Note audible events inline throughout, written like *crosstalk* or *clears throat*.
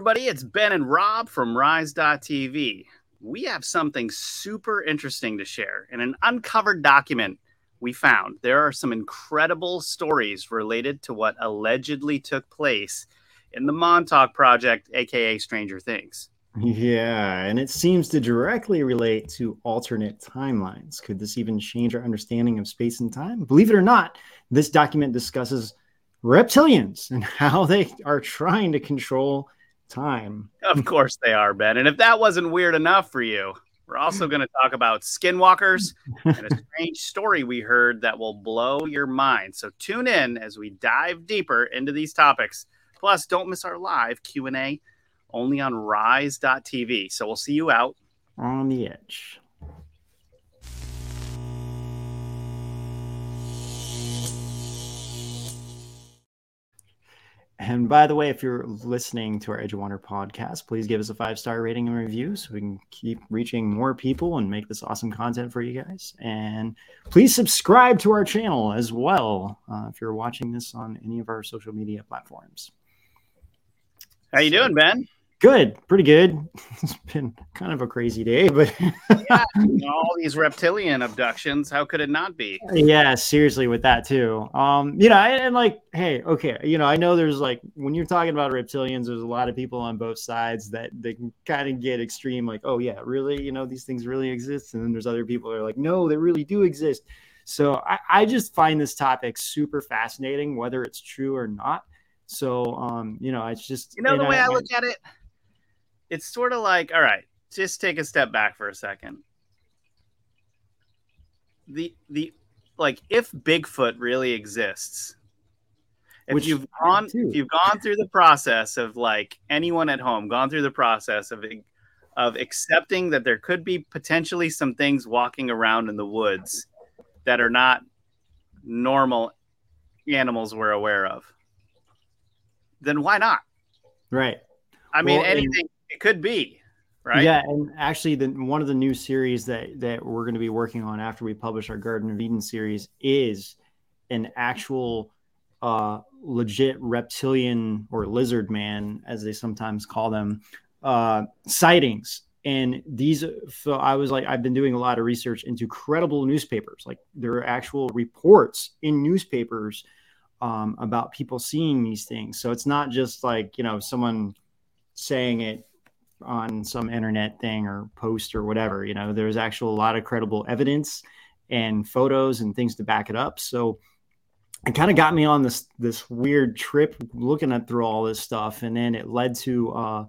Everybody, it's Ben and Rob from Rise.tv. We have something super interesting to share. In an uncovered document we found, there are some incredible stories related to what allegedly took place in the Montauk Project, aka Stranger Things. Yeah, and it seems to directly relate to alternate timelines. Could this even change our understanding of space and time? Believe it or not, this document discusses reptilians and *laughs* how they are trying to control time. Of *laughs* course they are, Ben. And if that wasn't weird enough for you, we're also going to talk about skinwalkers and a strange story we heard that will blow your mind. So tune in as we dive deeper into these topics. Plus, don't miss our live Q&A only on rise.tv. So we'll see you out on the edge. And by the way, if you're listening to our Edge of Wonder podcast, please give us a five star rating and review so we can keep reaching more people and make this awesome content for you guys. And please subscribe to our channel as well uh, if you're watching this on any of our social media platforms. How you doing, Ben? Good, pretty good. *laughs* It's been kind of a crazy day, but yeah, *laughs* all these reptilian abductions. How could it not be? Yeah, seriously, with that too. Um, you know, and, and like, hey, okay, you know, I know there's like when you're talking about reptilians, there's a lot of people on both sides that they can kind of get extreme, like, oh yeah, really, you know, these things really exist, and then there's other people that are like, no, they really do exist. So I, I just find this topic super fascinating, whether it's true or not. So, um, you know, it's just you know the way I, I look at it it's sort of like, all right, just take a step back for a second. The the like if Bigfoot really exists, if Which you've gone if you've gone through the process of like anyone at home gone through the process of of accepting that there could be potentially some things walking around in the woods that are not normal animals we're aware of, then why not? Right. I mean, well, anything it could be, right? Yeah, and actually, the one of the new series that that we're going to be working on after we publish our Garden of Eden series is an actual uh, legit reptilian or lizard man, as they sometimes call them, uh, sightings. And these, so I was like, I've been doing a lot of research into credible newspapers. Like there are actual reports in newspapers um, about people seeing these things. So it's not just like you know someone saying it on some internet thing or post or whatever. You know, there's actual a lot of credible evidence and photos and things to back it up. So it kind of got me on this this weird trip looking at through all this stuff, and then it led to uh,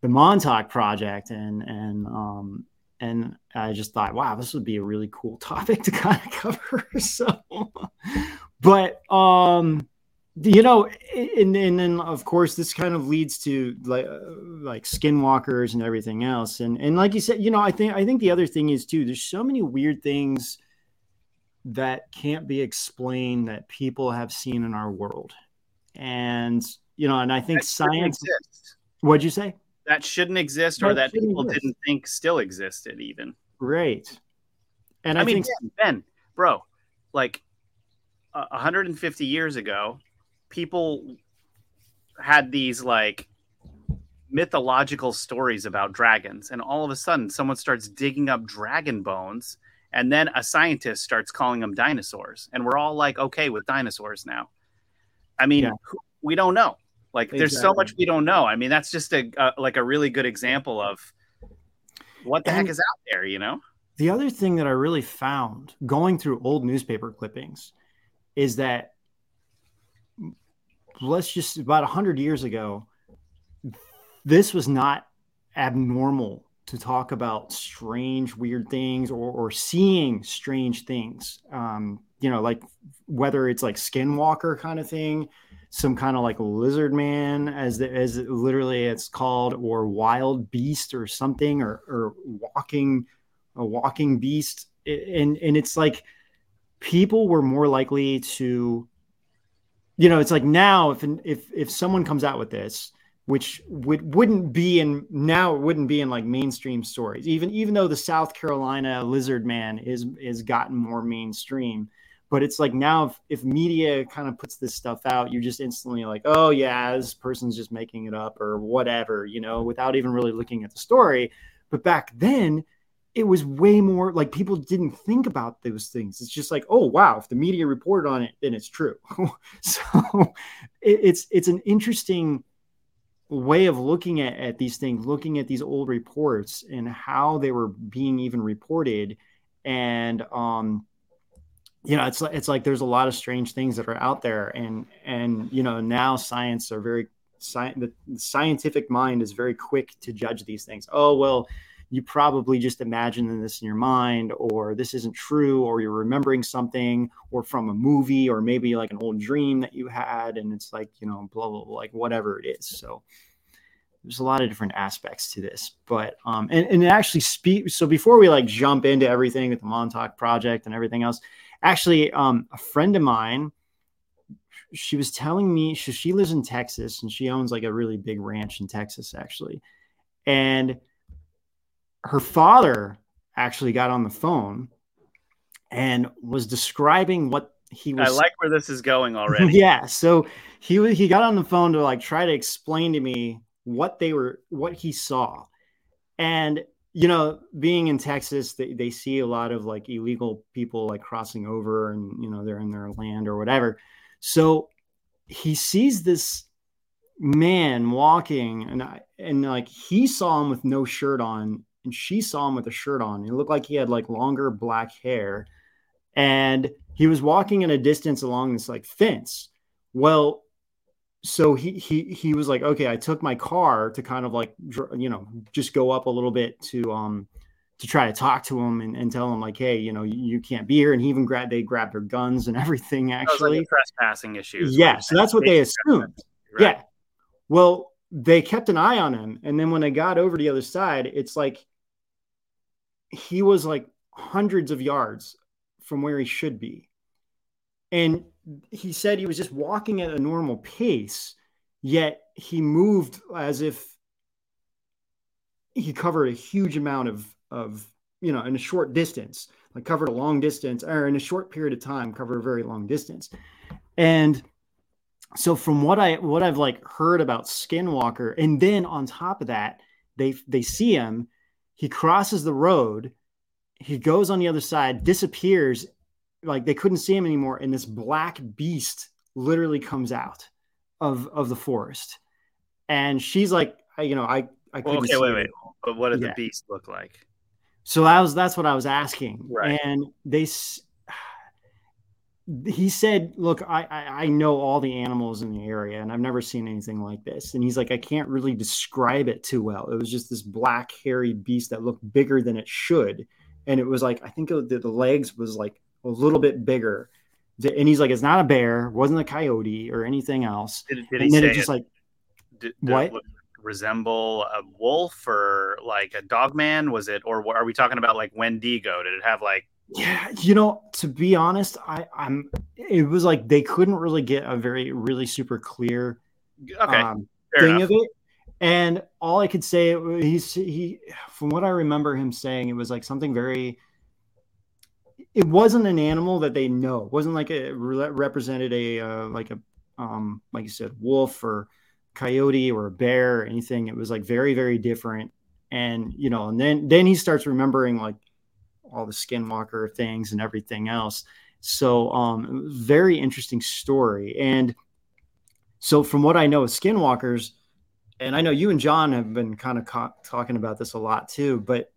the Montauk project, and and um, and I just thought, wow, this would be a really cool *laughs* topic to kind of *laughs* cover. so, but um, you know and, and then of course this kind of leads to like uh, like skinwalkers and everything else. And and like you said you know i think i think the other thing is too there's so many weird things that can't be explained that people have seen in our world. And you know and i think science what'd you say? That shouldn't exist or that, that people exist. didn't think still existed even. Right. And i, I mean think ben, ben bro like uh, 150 years ago people had these like mythological stories about dragons and all of a sudden someone starts digging up dragon bones and then a scientist starts calling them dinosaurs and we're all like okay with dinosaurs now i mean yeah. we don't know like exactly. there's so much we don't know i mean that's just a, a like a really good example of what the and heck is out there you know the other thing that i really found going through old newspaper clippings is that let's just about 100 years ago this was not abnormal to talk about strange weird things or, or seeing strange things. Um, you know like whether it's like skinwalker kind of thing some kind of like lizard man as the, as literally it's called or wild beast or something or, or walking a walking beast. And and it's like people were more likely to you know, it's like now if if if someone comes out with this, which would wouldn't be in now it wouldn't be in like mainstream stories, even even though the South Carolina lizard man is is gotten more mainstream. but it's like now if, if media kind of puts this stuff out you're just instantly like oh yeah this person's just making it up or whatever you know without even really looking at the story but back then it was way more like people didn't think about those things. It's just like oh wow if the media reported on it then it's true. *laughs* So it, it's it's an interesting way of looking at, at these things looking at these old reports and how they were being even reported. And um you know, it's like it's like there's a lot of strange things that are out there, and and you know now science are very sci- the scientific mind is very quick to judge these things. Oh well, you probably just imagined this in your mind, or this isn't true, or you're remembering something, or from a movie, or maybe like an old dream that you had, and it's like you know blah blah, blah like whatever it is. So there's a lot of different aspects to this but um and, and actually speak so before we like jump into everything with the montauk project and everything else actually um, a friend of mine she was telling me she, she lives in texas and she owns like a really big ranch in texas actually and her father actually got on the phone and was describing what he was I like where this is going already. *laughs* yeah, so he he got on the phone to like try to explain to me what they were what he saw. And you know, being in Texas, they, they see a lot of like illegal people like crossing over and, you know, they're in their land or whatever. So he sees this man walking and I, and like he saw him with no shirt on and she saw him with a shirt on. It looked like he had like longer black hair and he was walking in a distance along this like fence. Well, so he he he was like okay i took my car to kind of like you know just go up a little bit to um to try to talk to him and, and tell him like hey you know you, you can't be here and he even grabbed they grabbed their guns and *laughs* everything actually like trespassing issues yeah so that's what they assumed right? yeah well they kept an eye on him and then when they got over to the other side it's like he was like hundreds of yards from where he should be and he said he was just walking at a normal pace, yet he moved as if he covered a huge amount of of you know in a short distance, like covered a long distance, or in a short period of time covered a very long distance. And so from what I what I've like heard about Skinwalker, and then on top of that, they they see him, he crosses the road, he goes on the other side, disappears, like they couldn't see him anymore and this black beast literally comes out of of the forest. And she's like I, you know i i couldn't well, okay wait wait. But what did yeah. the beast look like? So that was that's what i was asking. Right. And they he said look I, I i know all the animals in the area and i've never seen anything like this and he's like i can't really describe it too well it was just this black hairy beast that looked bigger than it should and it was like i think the, the legs was like a little bit bigger. And he's like, it's not a bear, wasn't a coyote or anything else. Did, did and then it just it, like did, what resemble a wolf or like a dog man? Was it, or are we talking about like Wendigo? Did it have like yeah, you know, to be honest, I, I'm. It was like they couldn't really get a very, really super clear okay, um, thing enough. of it, and all I could say, he's he, from what I remember him saying, it was like something very it wasn't an animal that they know. It wasn't like it represented a uh, like a um, like you said, wolf or coyote or a bear or anything. It was like very very different. And you know, and then then he starts remembering like all the skinwalker things and everything else. So um, very interesting story. And so from what I know of skinwalkers, and I know you and John have been kind of ca- talking about this a lot too, but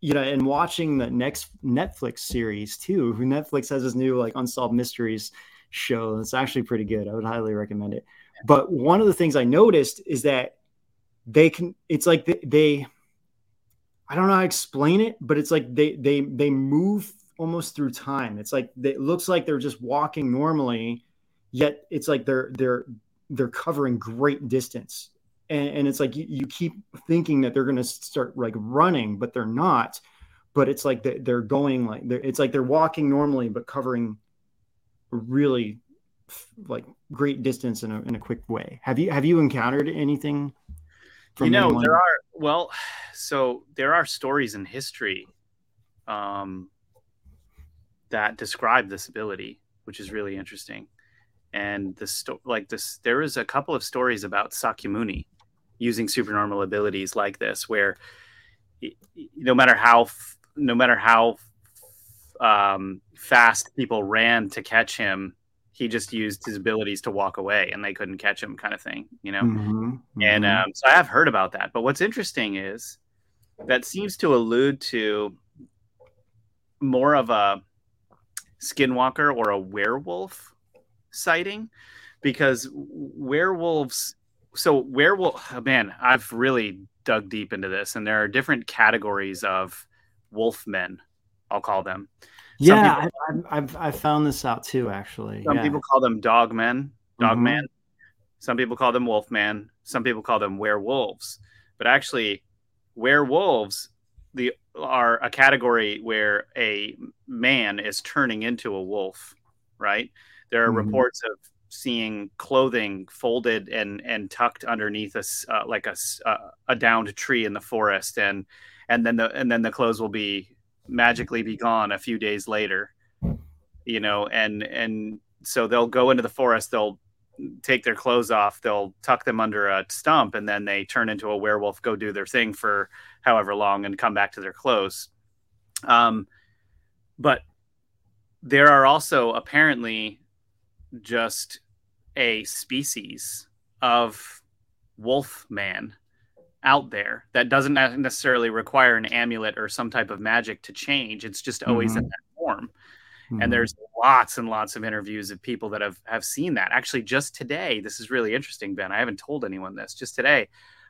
you know, and watching the next Netflix series too. Who Netflix has this new like unsolved mysteries show. that's actually pretty good. I would highly recommend it. But one of the things I noticed is that they can. It's like they, they I don't know how to explain it, but it's like they they they move almost through time. It's like they, it looks like they're just walking normally, yet it's like they're they're they're covering great distance. And, and it's like you, you, keep thinking that they're going to start like running but they're not. But it's like they're going like they're, it's like they're walking normally but covering really like great distance in a, in a quick way. Have you have you encountered anything you know anyone? there are well *sighs* so there are stories in history um that describe this ability which is really interesting. And the sto- like this, there is a couple of stories about Sakyamuni using supernormal abilities like this, where no matter how no matter how um, fast people ran to catch him, he just used his abilities to walk away, and they couldn't catch him, kind of thing, you know. Mm-hmm, mm-hmm. And um, so I have heard about that. But what's interesting is that seems to allude to more of a skinwalker or a werewolf sighting because werewolves so werewolf oh man i've really dug deep into this and there are different categories of wolf men i'll call them yeah people, I, have I've found this out too actually some yeah. people call them dog men dog mm-hmm. man some people call them wolf man some people call them werewolves but actually werewolves the are a category where a man is turning into a wolf right there are mm-hmm. reports of seeing clothing folded and and tucked underneath a uh, like a uh, a downed tree in the forest and and then the and then the clothes will be magically be gone a few days later you know and and so they'll go into the forest they'll take their clothes off they'll tuck them under a stump and then they turn into a werewolf go do their thing for however long and come back to their clothes. Um but there are also apparently just a species of wolf man out there that doesn't necessarily require an amulet or some type of magic to change. It's just always mm-hmm. in that form. Mm-hmm. And there's lots and lots of interviews of people that have have seen that. Actually, just today, this is really interesting, Ben. I haven't told anyone this. Just today,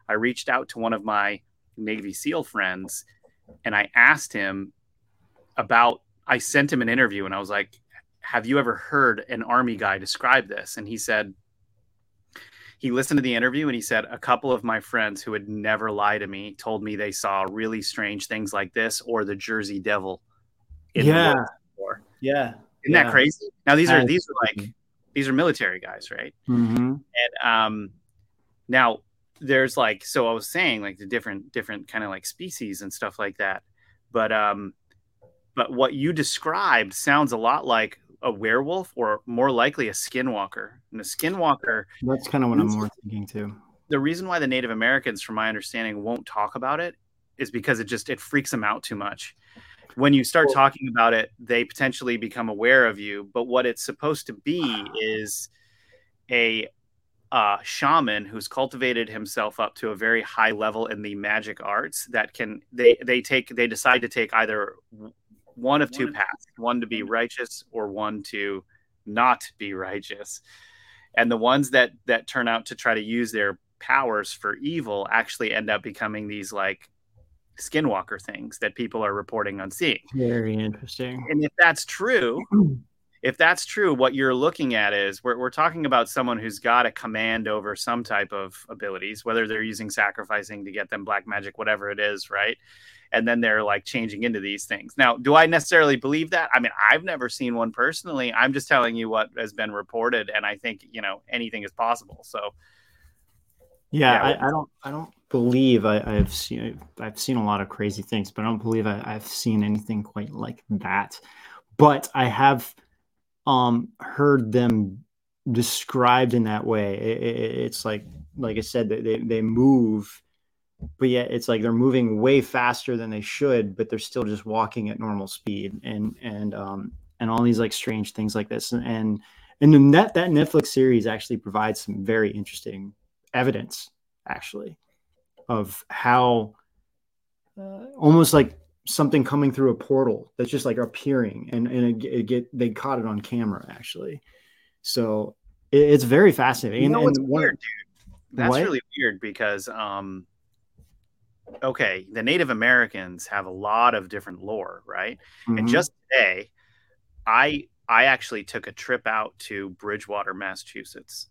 I reached out to one of my Navy SEAL friends and I asked him about I sent him an interview and I was like, have you ever heard an army guy describe this? And he said, he listened to the interview and he said, a couple of my friends who would never lie to me told me they saw really strange things like this or the Jersey Devil. yeah. Yeah. Isn't yeah. that crazy? Now these are these are like these are military guys, right? Mm-hmm. And um, now there's like so I was saying like the different different kind of like species and stuff like that, but um, but what you described sounds a lot like a werewolf or more likely a skinwalker. And a skinwalker. That's kind of what I'm more thinking too. The reason why the Native Americans, from my understanding, won't talk about it is because it just it freaks them out too much. When you start talking about it, they potentially become aware of you. But what it's supposed to be *sighs* is a uh, shaman who's cultivated himself up to a very high level in the magic arts that can they they take they decide to take either one of two paths one to be righteous or one to not be righteous. And the ones that that turn out to try to use their powers for evil actually end up becoming these like skinwalker things that people are reporting on seeing. Very interesting. And if that's true *clears throat* if that's true what you're looking at is we're, we're talking about someone who's got a command over some type of abilities whether they're using sacrificing to get them black magic whatever it is right and then they're like changing into these things. Now, do I necessarily believe that? I mean, I've never seen one personally. I'm just telling you what has been reported, and I think you know anything is possible. So, yeah, yeah I, I, don't, I don't believe I, have seen, I've seen a lot of crazy things, but I don't believe I, I've seen anything quite like that. But I have um heard them described in that way. It, it, it's like, like I said, they they move but yet it's like they're moving way faster than they should, but they're still just walking at normal speed and and um and all these like strange things like this. And and the net that Netflix series actually provides some very interesting evidence actually of how uh, almost like something coming through a portal that's just like appearing and and it, it get they caught it on camera actually. So it, it's very fascinating. You know what's and weird dude? That's what? really weird because um okay, the Native Americans have a lot of different lore, right? Mm-hmm. And just today, I I actually took a trip out to Bridgewater, Massachusetts.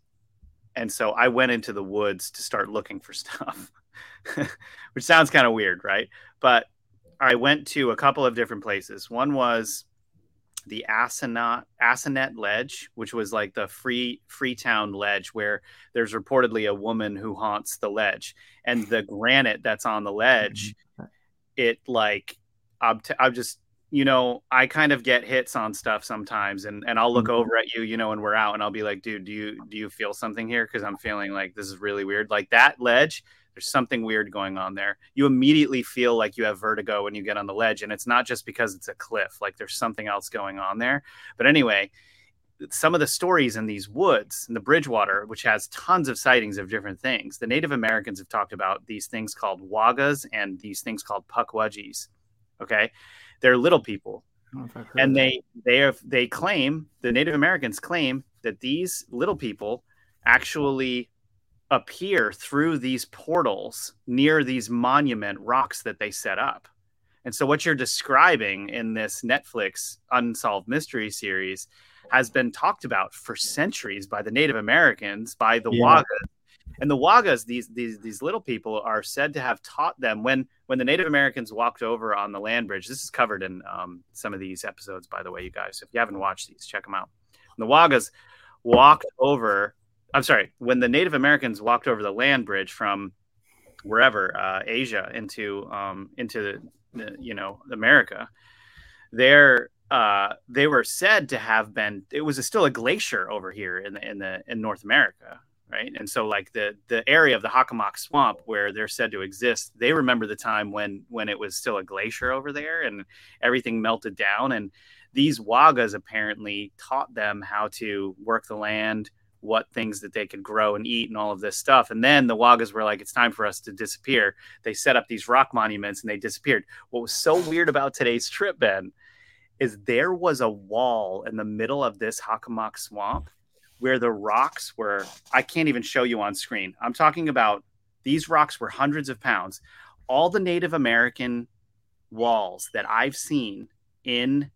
And so I went into the woods to start looking for *laughs* stuff, which sounds kind of weird, right? But I went to a couple of different places. One was the Assonet Assonet Ledge, which was like the free Freetown Ledge, where there's reportedly a woman who haunts the ledge, and the granite that's on the ledge, it like I'm, t- I'm just you know, I kind of get hits on stuff sometimes and, and I'll look Mhm. over at you, you know, when we're out and I'll be like, dude, do you do you feel something here? Cause I'm feeling like this is really weird. Like that ledge, there's something weird going on there. You immediately feel like you have vertigo when you get on the ledge, and it's not just because it's a cliff, like there's something else going on there. But anyway, some of the stories in these woods in the Bridgewater, which has tons of sightings of different things, the Native Americans have talked about these things called wagas and these things called pukwudgies. Okay, they're little people, I don't know if I've heard and they they have they claim the Native Americans claim that these little people actually appear through these portals near these monument rocks that they set up. And so what you're describing in this Netflix unsolved mystery series has been talked about for centuries by the Native Americans, by the Yeah. Wagas. And the Wagas, these these these little people, are said to have taught them when when the Native Americans walked over on the land bridge. This is covered in um, some of these episodes, by the way, you guys. If you haven't watched these, check them out. the Wagas walked over. I'm sorry, when the Native Americans walked over the land bridge from wherever uh, Asia into um, into the, you know America, there uh, they were said to have been. It was a, still a glacier over here in the in the in North America, right? And so like the the area of the Hockomock Swamp where they're said to exist, they remember the time when when it was still a glacier over there and everything melted down. And these Wagas apparently taught them how to work the land, what things that they could grow and eat, and all of this stuff. And then the Wagas were like, "It's time for us to disappear." They set up these rock monuments and they disappeared. What was so weird about today's trip, Ben, is there was a wall in the middle of this Hockomock swamp where the rocks were I can't even show you on screen. I'm talking about these rocks were hundreds of pounds. All the Native American walls that I've seen in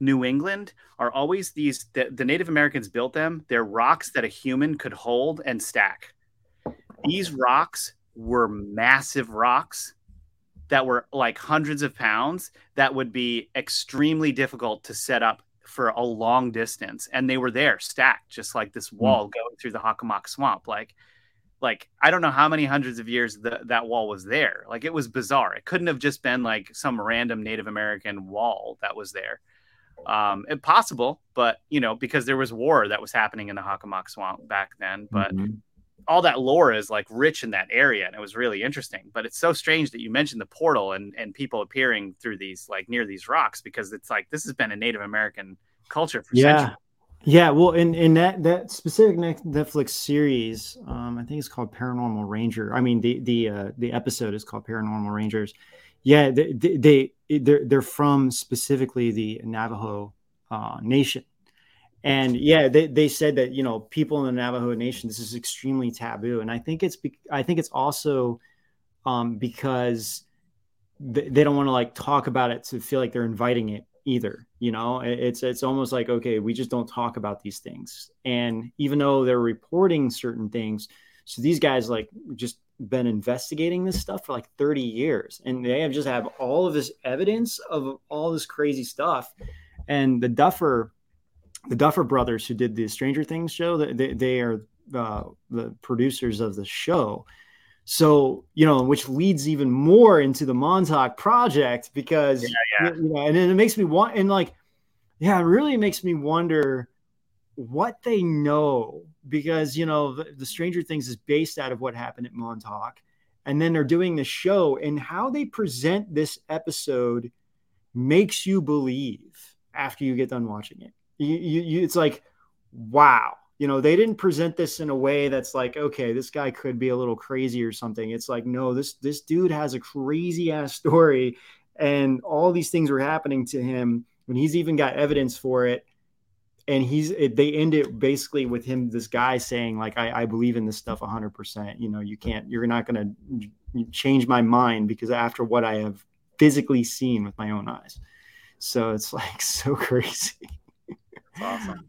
New England are always these the, the Native Americans built them. They're rocks that a human could hold and stack. These rocks were massive rocks that were like hundreds of pounds that would be extremely difficult to set up for a long distance. And they were there stacked just like this hmm. wall going through the Hockomock swamp. Like like I don't know how many hundreds of years the, that wall was there. Like it was bizarre. It couldn't have just been like some random Native American wall that was there um impossible but you know because there was war that was happening in the Hockomock swamp back then but Mhm. all that lore is like rich in that area and it was really interesting. But it's so strange that you mentioned the portal and and people appearing through these like near these rocks because it's like this has been a native american culture for yeah. centuries. Yeah well in in that that specific netflix series um i think it's called paranormal ranger i mean the the uh the episode is called paranormal rangers yeah they they, they they're, they're from specifically the navajo uh nation. And yeah they, they said that you know people in the navajo nation this is extremely taboo. And i think it's be- i think it's also um because they, they don't want to like talk about it to feel like they're inviting it either you know? It's it's almost like okay we just don't talk about these things. And even though they're reporting certain things so these guys like just been investigating this stuff for like 30 years and they have just have all of this evidence of all this crazy stuff and the duffer the duffer brothers who did the stranger things show they, they are uh, the producers of the show so you know which leads even more into the montauk project because Yeah, yeah. you know and then it makes me want and like yeah it really makes me wonder what they know because you know the, the stranger things is based out of what happened at montauk and then they're doing the show and how they present this episode makes you believe after you get done watching it. You, you, you it's like wow. You know they didn't present this in a way that's like okay this guy could be a little crazy or something. It's like no this this dude has a crazy ass story and all these things were happening to him when he's even got evidence for it and he's it, they end it basically with him this guy saying like I, I believe in this stuff 100% you know you can't you're not going to change my mind because after what i have physically seen with my own eyes so it's like *laughs* so crazy It's awesome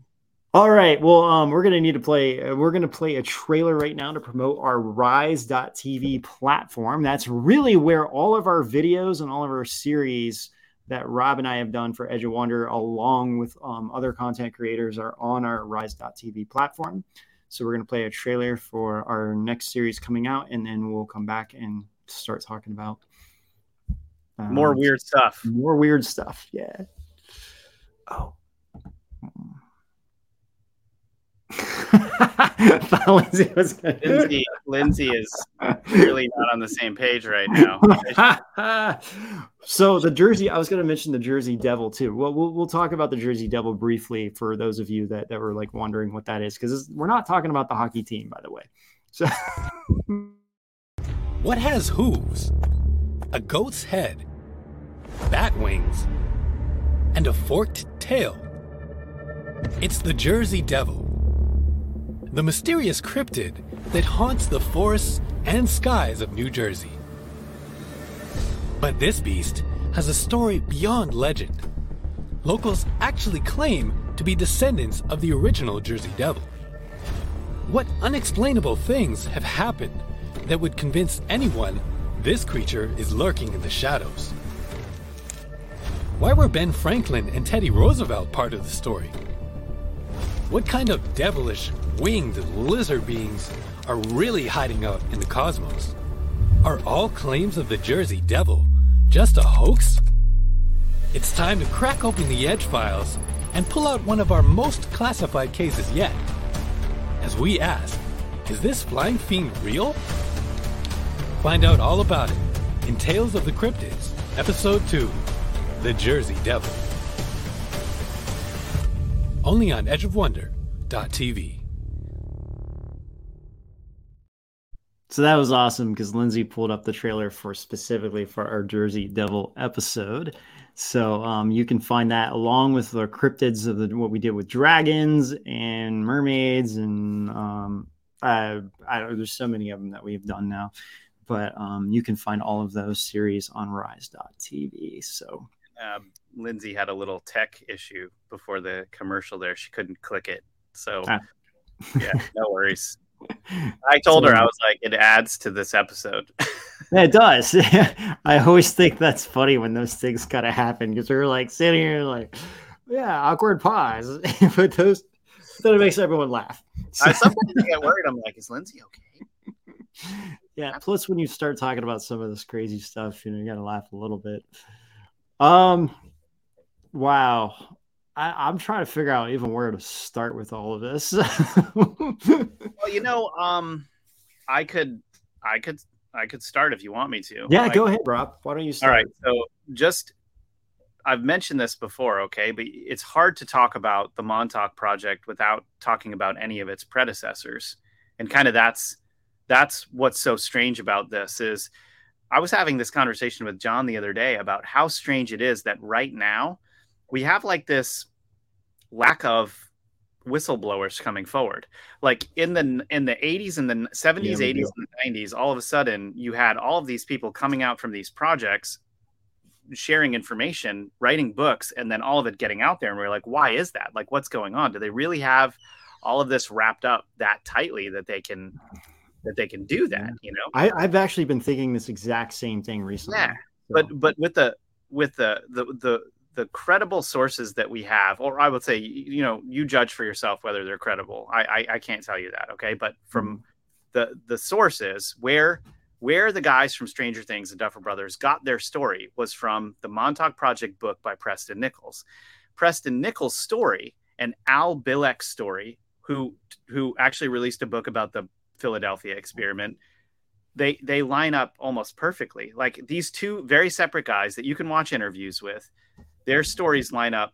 all right. Well, um, we're gonna need to play. Uh, we're gonna play a trailer right now to promote our Rise.tv platform. That's really where all of our videos and all of our series that Rob and I have done for Edge of Wonder, along with um, other content creators, are on our Rise.tv platform. So we're gonna play a trailer for our next series coming out, and then we'll come back and start talking about Um, more weird stuff. More weird stuff. Yeah. Oh. *laughs* Lindsay, was Lindsay, Lindsay is really not on the same page right now. *laughs* so the Jersey, I was going to mention the Jersey Devil too. Well, we'll we'll talk about the Jersey Devil briefly for those of you that, that were like wondering what that is because we're not talking about the hockey team, by the way. So, *laughs* what has hooves? A goat's head, bat wings, and a forked tail. It's the Jersey Devil the mysterious cryptid that haunts the forests and skies of New Jersey. But this beast has a story beyond legend. Locals actually claim to be descendants of the original Jersey Devil. What unexplainable things have happened that would convince anyone this creature is lurking in the shadows? Why were Ben Franklin and Teddy Roosevelt part of the story? What kind of devilish, winged lizard beings are really hiding out in the cosmos? Are all claims of the Jersey Devil just a hoax? It's time to crack open the Edge files and pull out one of our most classified cases yet. As we ask, is this flying fiend real? Find out all about it in Tales of the Cryptids, Episode 2 The Jersey Devil only on edgeofwonder.tv. So that was awesome because Lindsay pulled up the trailer for specifically for our Jersey Devil episode. So um, you can find that along with the cryptids of the, what we did with dragons and mermaids and um, I, I there's so many of them that we've done now, but um, you can find all of those series on Rise.tv. So um, Lindsay had a little tech issue before the commercial there. She couldn't click it. So, ah. yeah, no worries. *laughs* I told her, I was like, it adds to this episode. *laughs* it does. *laughs* I always think that's funny when those things kind of happen because we're like sitting here, like, yeah, awkward pause. but those, then it makes everyone laugh. I sometimes get worried. I'm like, is Lindsay okay? Yeah. Plus, when you start talking about some of this crazy stuff, you know, you got to laugh a little bit. Um, wow. I, am trying to figure out even where to start with all of this. *laughs* well, you know, um, I could, I could, I could start if you want me to. Yeah, go ahead, Rob. Why don't you start? All right. So just, I've mentioned this before, okay, but it's hard to talk about the Montauk project without talking about any of its predecessors, and kind of that's that's what's so strange about this is I was having this conversation with John the other day about how strange it is that right now we have like this lack of whistleblowers coming forward. Like in the in the 80s and the 70s, yeah, 80s and 90s, all of a sudden you had all of these people coming out from these projects sharing information, writing books, and then all of it getting out there. And we are like, why is that? Like, what's going on? Do they really have all of this wrapped up that tightly that they can that they can do that. You know, I, have actually been thinking this exact same thing recently. Yeah, so. but but with the with the the the the credible sources that we have, or I would say, you know, you judge for yourself whether they're credible. I I, I can't tell you that, okay? But from mm-hmm. the the sources where where the guys from Stranger Things and Duffer Brothers got their story was from the Montauk Project book by Preston Nichols. Preston Nichols' story and Al Bielek's story, who who actually released a book about the Philadelphia experiment, they they line up almost perfectly. Like these two very separate guys that you can watch interviews with, their stories line up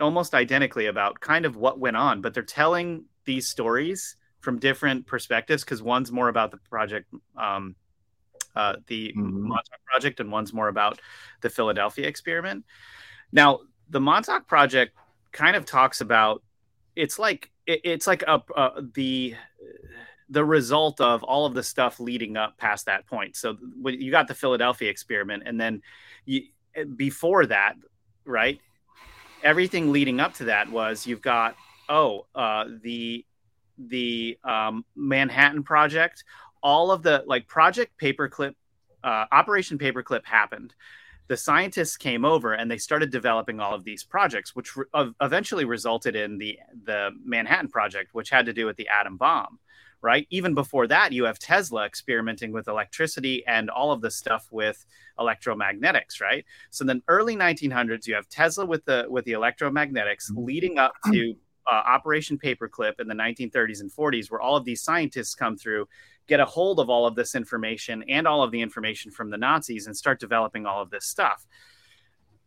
almost identically about kind of what went on, but they're telling these stories from different perspectives because one's more about the project, um, uh, the mm-hmm. Montauk project, and one's more about the Philadelphia experiment. Now, the Montauk project kind of talks about it's like it, it's like a, uh, the the result of all of the stuff leading up past that point. So you got the Philadelphia experiment, and then you, before that, right? Everything leading up to that was you've got oh uh, the the um, Manhattan Project, all of the like Project Paperclip, uh, Operation Paperclip happened. The scientists came over and they started developing all of these projects, which re- eventually resulted in the the Manhattan Project, which had to do with the atom bomb right? Even before that, you have Tesla experimenting with electricity and all of the stuff with electromagnetics, right? So then early 1900s, you have Tesla with the with the electromagnetics Mm-hmm. leading up to uh, Operation Paperclip in the 1930s and 40s, where all of these scientists come through, get a hold of all of this information and all of the information from the Nazis and start developing all of this stuff.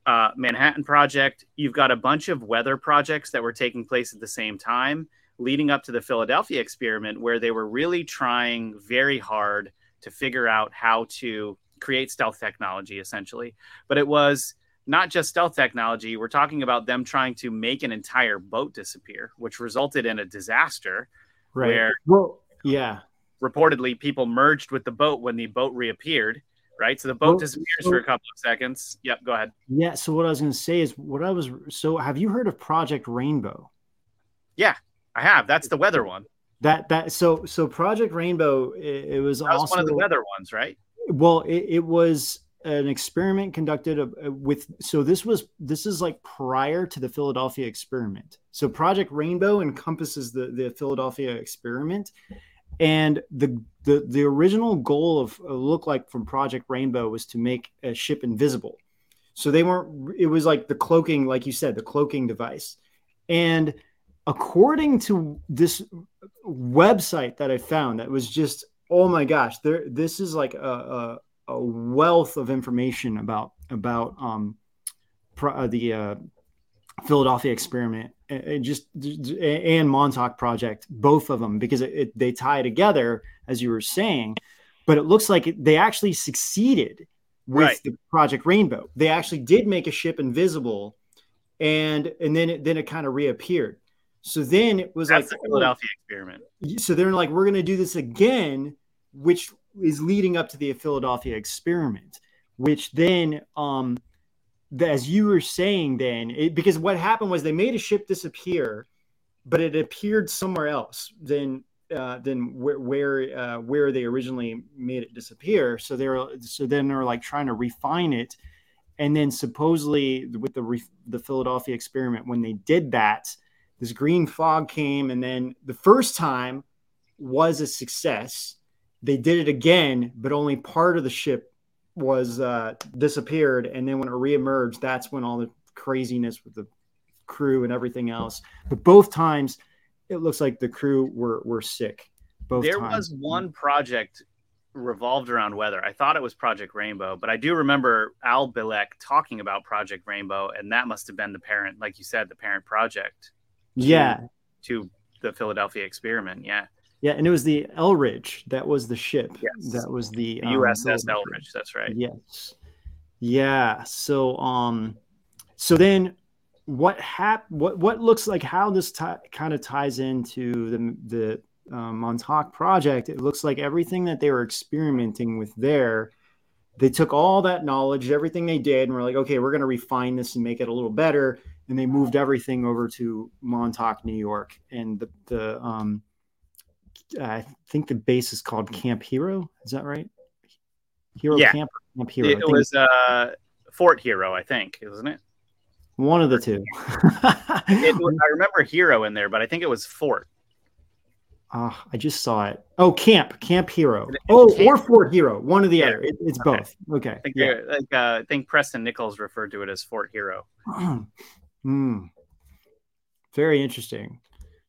Uh, Manhattan Project, you've got a bunch of weather projects that were taking place at the same time, leading up to the Philadelphia experiment, where they were really trying very hard to figure out how to create stealth technology, essentially. But it was not just stealth technology. We're talking about them trying to make an entire boat disappear, which resulted in a disaster Right. where well, yeah. reportedly people merged with the boat when the boat reappeared. Right, so the boat disappears so- for a couple of seconds. Yep, go ahead. Yeah. So what I was going to say is what I was. So have you heard of Project Rainbow? I have. That's the weather one. That that so so Project Rainbow. It, it was was also one of the weather ones, right? well. It, it was an experiment conducted uh, with. So this was this is like prior to the Philadelphia experiment. So Project Rainbow encompasses the the Philadelphia experiment, and the the the original goal of uh, look like from Project Rainbow was to make a ship invisible. So they weren't. It was like the cloaking, like you said, the cloaking device, and according to this website that I found, that was just oh my gosh, there. This is like a a, a wealth of information about about um pro, uh, the uh, Philadelphia experiment and and just and Montauk project, both of them because it, it, they tie together as you were saying. But it looks like they actually succeeded with Right. the Project Rainbow. They actually did make a ship invisible, and and then it, then it kind of reappeared. So then it was That's like the Philadelphia experiment. so they're like we're going to do this again which is leading up to the philadelphia experiment which then um the- as you were saying then it, because what happened was they made a ship disappear but it appeared somewhere else than uh, than where where, uh, where they originally made it disappear so they're so then they're like trying to refine it and then supposedly with the re- the philadelphia experiment when they did that this green fog came and then the first time was a success they did it again but only part of the ship was uh, disappeared and then when it reemerged that's when all the craziness with the crew and everything else but both times it looks like the crew were were sick both there times. was one project revolved around weather. I thought it was Project Rainbow, but I do remember Al Bielek talking about Project Rainbow, and that must have been the parent, like you said, the parent project yeah to the Philadelphia experiment. Yeah, yeah and it was the eldridge that was the ship Yes. that was the the um, USS Philadelphia. Eldridge. That's right. Yes. Yeah. So um so then what hap what what looks like how this ti- kind of ties into the the uh, Montauk project it looks like everything that they were experimenting with there they took all that knowledge everything they did and were like okay we're going to refine this and make it a little better and they moved everything over to Montauk New York and the the um I think the base is called Camp Hero is that right Hero Yeah. Camp or Camp Hero It was uh, Fort Hero, I think, isn't it? One of the two. *laughs* it I remember Hero in there, but I think it was Fort. Ah, I just saw it. Oh, Camp, Camp Hero. Camp. Oh, or Fort Hero. One or the Yeah. other. It, it's Okay. both. Okay. I think, Yeah. like, uh, I think Preston Nichols referred to it as Fort Hero. *clears throat* Hmm. Very interesting.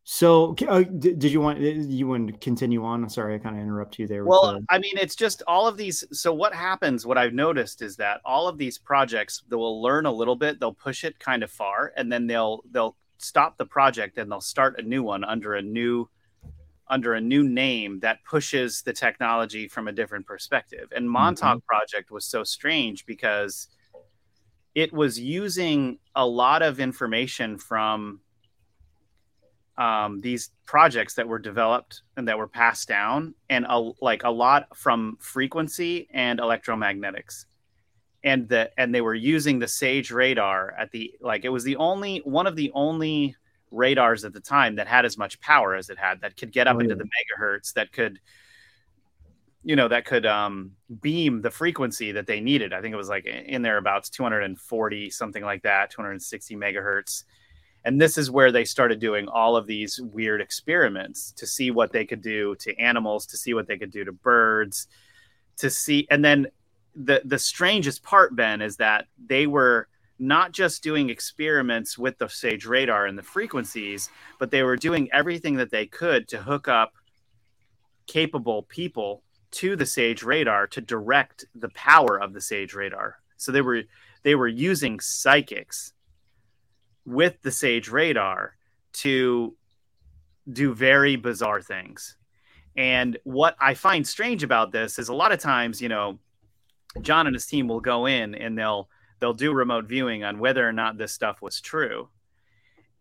So, uh, did you want you want to continue on? I'm sorry, I kind of interrupt you there. Well, the- I mean, it's just all of these. So, what happens, what I've noticed is that all of these projects, they will learn a little bit, they'll push it kind of far, and then they'll they'll stop the project and they'll start a new one under a new under a new name that pushes the technology from a different perspective. And Montauk Project was so strange because it was using a lot of information from um, these projects that were developed and that were passed down, and a, like a lot from frequency and electromagnetics, and the and they were using the Sage radar at the like it was the only one of the only radars at the time that had as much power as it had that could get up Oh, into yeah. the megahertz that could you know that could um, beam the frequency that they needed i think it was like in there thereabouts 240 something like that 260 megahertz And this is where they started doing all of these weird experiments to see what they could do to animals, to see what they could do to birds, to see. And then the the strangest part, Ben, is that they were not just doing experiments with the Sage radar and the frequencies, but they were doing everything that they could to hook up capable people to the Sage radar to direct the power of the Sage radar. So they were they were using psychics with the Sage radar to do very bizarre things. And what I find strange about this is a lot of times, you know, John and his team will go in and they'll they'll do remote viewing on whether or not this stuff was true.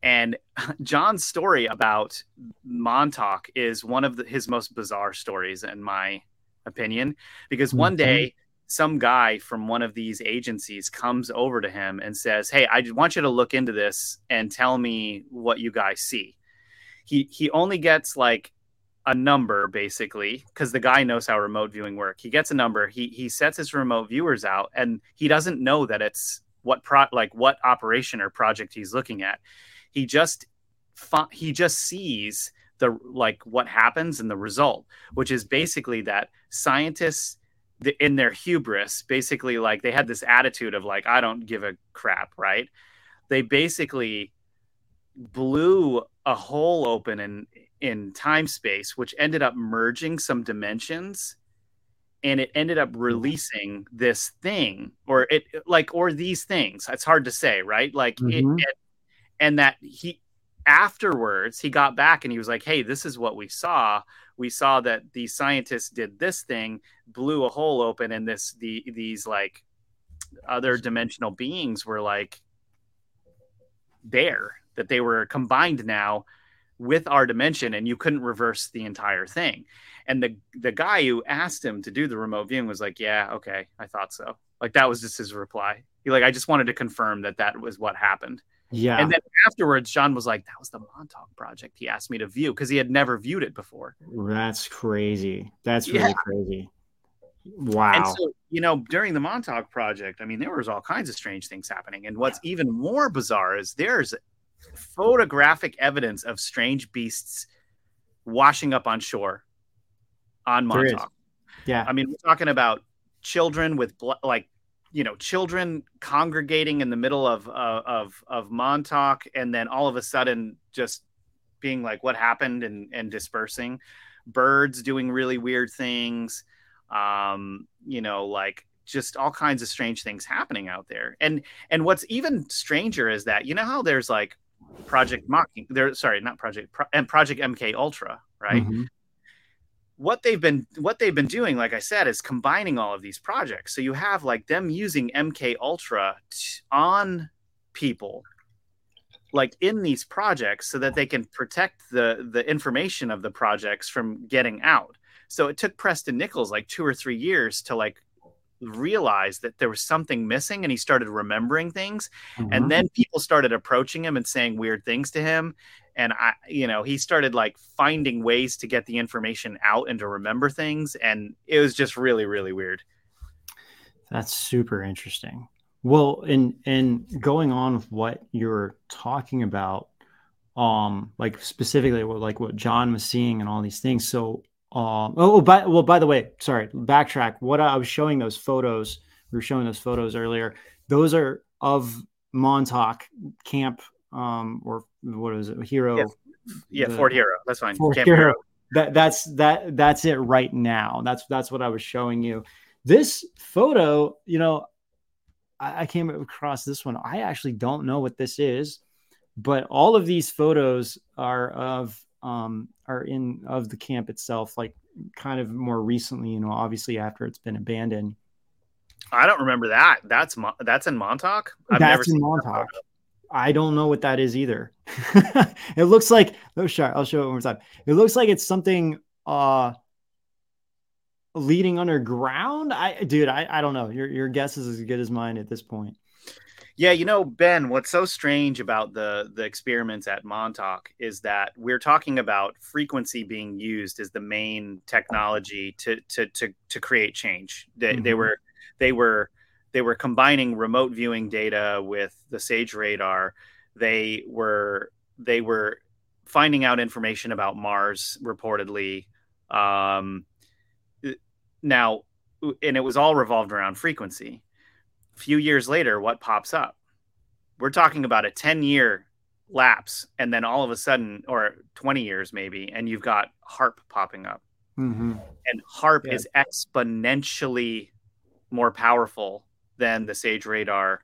And *laughs* John's story about Montauk is one of the, his most bizarre stories, in my opinion, because one mm-hmm. day some guy from one of these agencies comes over to him and says, "Hey, I want you to look into this and tell me what you guys see." He he only gets like a number basically because the guy knows how remote viewing work. He gets a number. He he sets his remote viewers out, and he doesn't know that it's what pro like what operation or project he's looking at. He just he just sees the like what happens and the result, which is basically that scientists in their hubris, basically like they had this attitude of like I don't give a crap, right? They basically blew a hole open in in time space, which ended up merging some dimensions and it ended up releasing this thing or it like or these things it's hard to say right like mm-hmm. it, it, and that he afterwards he got back and he was like hey this is what we saw. We saw that the scientists did this thing blew a hole open and this the these like other dimensional beings were like there that they were combined now with our dimension and you couldn't reverse the entire thing. And the the guy who asked him to do the remote viewing was like yeah okay i thought so. Like that was just his reply. He like i just wanted to confirm that that was what happened yeah. And then afterwards john was like that was the montauk project he asked me to view because he had never viewed it before. That's crazy. That's really yeah. crazy. Wow. and so you know during the montauk project i mean there was all kinds of strange things happening. And what's even more bizarre is there's photographic evidence of strange beasts washing up on shore on Montauk. Yeah. I mean, we're talking about children with like you know children congregating in the middle of uh, of of Montauk and then all of a sudden just being like what happened and and dispersing birds doing really weird things um you know like just all kinds of strange things happening out there and and what's even stranger is that you know how there's like Project Mocking. There, sorry, not Project Pro, and Project MK Ultra, right? Mm-hmm. What they've been what they've been doing, like I said, is combining all of these projects. So you have like them using MK Ultra t- on people, like in these projects, so that they can protect the the information of the projects from getting out. So it took Preston Nichols like two or three years to like realized that there was something missing and he started remembering things mm-hmm. and then people started approaching him and saying weird things to him and i you know he started like finding ways to get the information out and to remember things and it was just really really weird that's super interesting well and and going on with what you're talking about um like specifically what like what john was seeing and all these things so um, oh, by, well, by the way, sorry, backtrack. What I was showing those photos, we were showing those photos earlier. Those are of Montauk Camp, um, or what is it, Hero? Yeah, yeah the, Fort Hero. That's fine. Camp Hero. Hero. That that's that that's it right now. That's that's what I was showing you. This photo, you know, I, I came across this one. I actually don't know what this is, but all of these photos are of um, are in of the camp itself, like kind of more recently, you know, obviously after it's been abandoned. I don't remember that. That's that's in Montauk. I've that's in Montauk. I don't know what that is either. *laughs* it looks like oh, sure, I'll show it one more time. It looks like it's something uh leading underground. I dude, I, I don't know. Your your guess is as good as mine at this point. Yeah, you know, Ben, what's so strange about the the experiments at Montauk is that we're talking about frequency being used as the main technology to to to to create change. They, mm-hmm. they were they were they were combining remote viewing data with the Sage radar. they were they were finding out information about Mars reportedly. Um, now, and it was all revolved around frequency. A few years later, what pops up? We're talking about a 10 year lapse, and then all of a sudden, or 20 years maybe, and you've got HAARP popping up. Mm-hmm. And HAARP Yeah. is exponentially more powerful than the Sage radar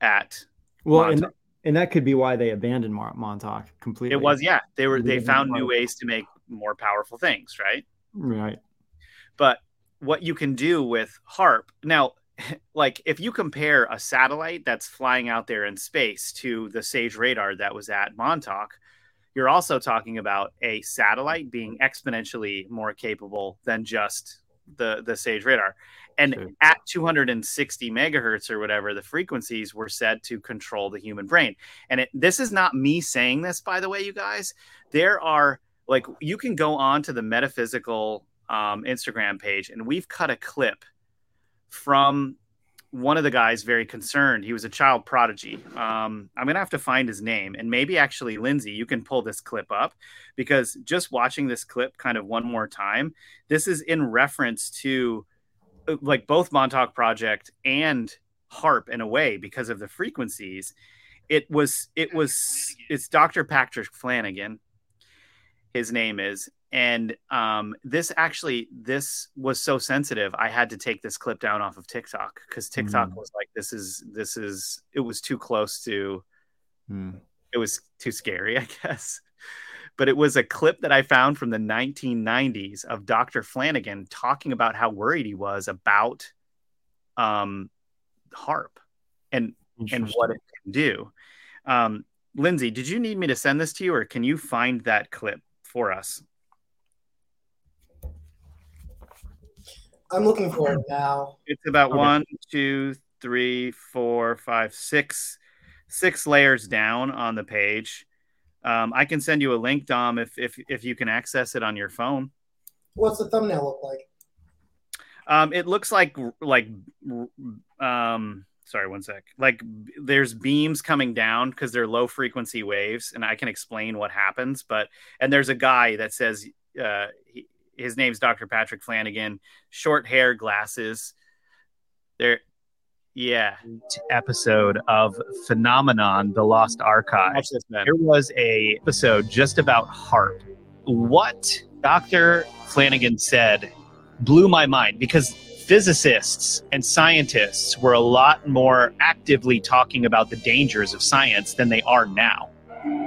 at Well, and, Montauk. and that could be why they abandoned Montauk completely. it was yeah they were They they found new ways to make more powerful things right right. but what you can do with HAARP now *laughs* like if you compare a satellite that's flying out there in space to the sage radar that was at montauk you're also talking about a satellite being exponentially more capable than just the the sage radar. And Sure. at 260 megahertz or whatever the frequencies were said to control the human brain. And it, this is not me saying this by the way you guys. There are like you can go on to the metaphysical um, instagram page and we've cut a clip from one of the guys very concerned. He was a child prodigy. Um, i'm gonna have to find his name and maybe actually lindsay you can pull this clip up because just watching this clip kind of one more time this is in reference to uh, like both montauk project and HAARP in a way because of the frequencies. It was it was it's dr patrick flanagan. His name is and um, this actually this was so sensitive i had to take this clip down off of tiktok because tiktok Mm. was like this is this is it was too close to Hmm. it was too scary *laughs* i guess but it was a clip that i found from the 1990s of dr flanagan talking about how worried he was about um HAARP and and what it can do um lindsay did you need me to send this to you or can you find that clip for us I'm looking for it now. It's about Okay. one, two, three, four, five, six, six layers down on the page. Um, I can send you a link, Dom, if if if you can access it on your phone. What's the thumbnail look like? Um, it looks like like um, sorry, one sec. Like there's beams coming down because they're low frequency waves, and I can explain what happens. But and there's a guy that says uh, he, his name's Dr. Patrick Flanagan, short hair, glasses. There, yeah. Episode of Phenomenon: The Lost Archive. This. There was a episode just about HAARP. What Dr. Flanagan said blew my mind because physicists and scientists were a lot more actively talking about the dangers of science than they are now.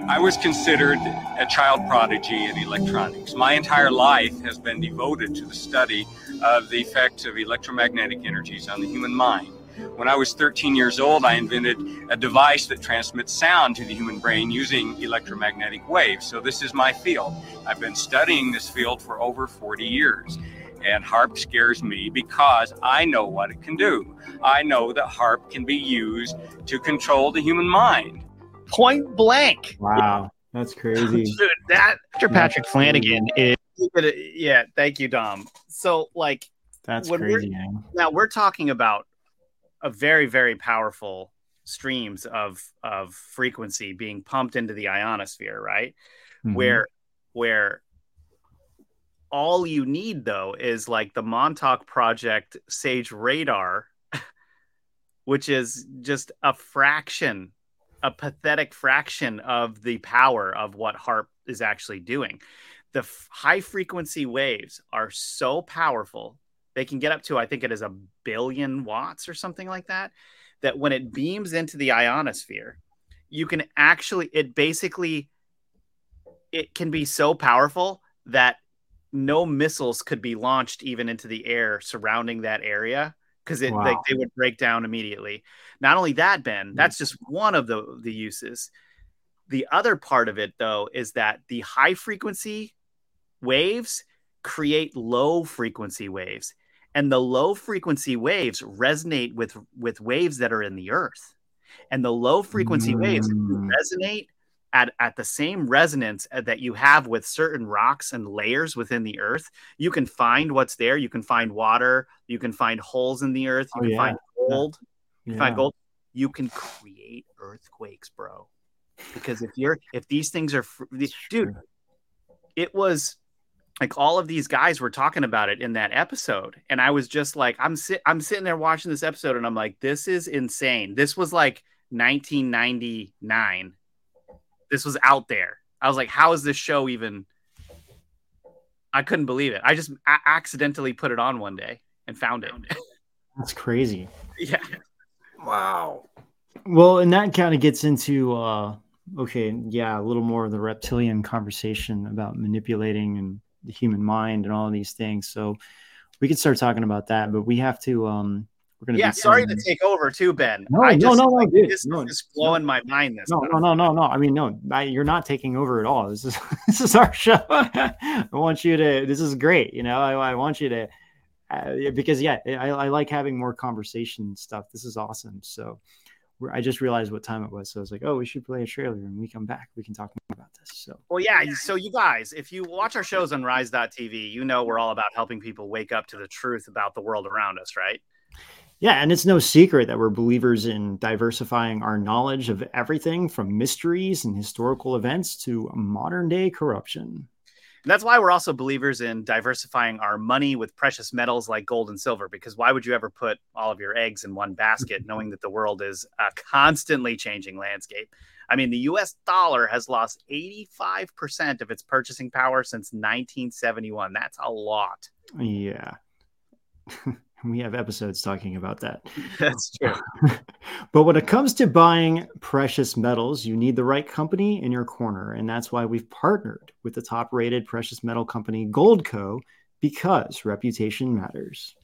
I was considered a child prodigy in electronics. My entire life has been devoted to the study of the effects of electromagnetic energies on the human mind. When I was 13 years old, I invented a device that transmits sound to the human brain using electromagnetic waves. So, this is my field. I've been studying this field for over 40 years. And HAARP scares me because I know what it can do. I know that HAARP can be used to control the human mind. Point blank. Wow, that's crazy. *laughs* Dude, that Dr. Patrick Flanagan is yeah, thank you, Dom. So like That's When we're- crazy, man. now we're talking about a very very powerful streams of of frequency being pumped into the ionosphere right Mhm. where where all you need though is like the montauk project sage radar *laughs* which is just a fraction a pathetic fraction of the power of what HAARP is actually doing. The f- high frequency waves are so powerful they can get up to i think it is a billion watts or something like that that when it beams into the ionosphere you can actually it basically it can be so powerful that no missiles could be launched even into the air surrounding that area because it Wow. like they would break down immediately not only that ben that's just one of the the uses the other part of it though is that the high frequency waves create low frequency waves and the low frequency waves resonate with with waves that are in the earth and the low frequency waves Mm. resonate at, at the same resonance uh, that you have with certain rocks and layers within the earth you can find what's there. You can find water. You can find holes in the earth. You Oh, can yeah. find gold. You Yeah. find gold. You can create earthquakes bro. Because if you're if these things are dude it was like all of these guys were talking about it in that episode. And i was just like i'm sit i'm sitting there watching this episode and i'm like this is insane. This was like 1999 this was out there i was like how is this show even i couldn't believe it i just a- accidentally put it on one day and found it *laughs* That's crazy. yeah Wow. Well, and that kind of gets into uh okay, yeah, a little more of the reptilian conversation about manipulating and the human mind and all of these things. So we could start talking about that, but we have to um we're gonna yeah sorry to take over too ben No, I no, just, no, no, dude. this No, is blowing my mind this no, no, no, no, no. I mean, no, I, you're not taking over at all. This is *laughs* this is our show. *laughs* I want you to. This is great. You know, I, I want you to uh, because yeah, I, I like having more conversation stuff. This is awesome. So we're, I just realized what time it was, so I was like, oh, we should play a trailer, and we come back, we can talk more about this. So Well, yeah. So, you guys, if you watch our shows on Rise.tv, you know we're all about helping people wake up to the truth about the world around us, right? Yeah, and it's no secret that we're believers in diversifying our knowledge of everything from mysteries and historical events to modern day corruption. And that's why we're also believers in diversifying our money with precious metals like gold and silver, because why would you ever put all of your eggs in one basket knowing that the world is a constantly changing landscape? I mean, the US dollar has lost 85% of its purchasing power since 1971. That's a lot. Yeah. *laughs* we have episodes talking about that. *laughs* That's true. *laughs* but when it comes to buying precious metals, you need the right company in your corner. And that's why we've partnered with the top rated precious metal company, Goldco, because reputation matters.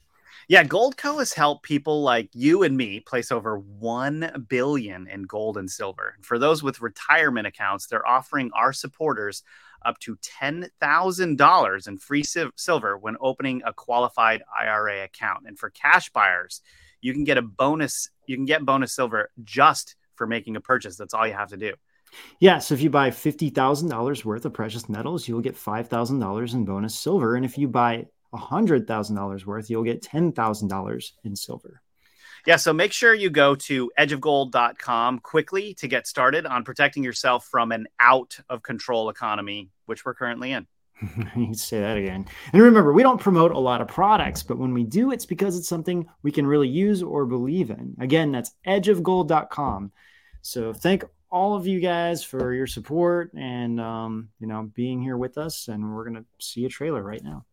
Yeah, Goldco has helped people like you and me place over 1 billion in gold and silver. For those with retirement accounts, they're offering our supporters up to $10,000 in free sil- silver when opening a qualified IRA account. And for cash buyers, you can get a bonus, you can get bonus silver just for making a purchase. That's all you have to do. Yeah, so if you buy $50,000 worth of precious metals, you'll get $5,000 in bonus silver. And if you buy $100,000 worth, you'll get $10,000 in silver. Yeah, so make sure you go to edgeofgold.com quickly to get started on protecting yourself from an out of control economy, which we're currently in. *laughs* you can say that again. And remember, we don't promote a lot of products, but when we do, it's because it's something we can really use or believe in. Again, that's edgeofgold.com. So thank all of you guys for your support and um, you know being here with us. And we're gonna see a trailer right now.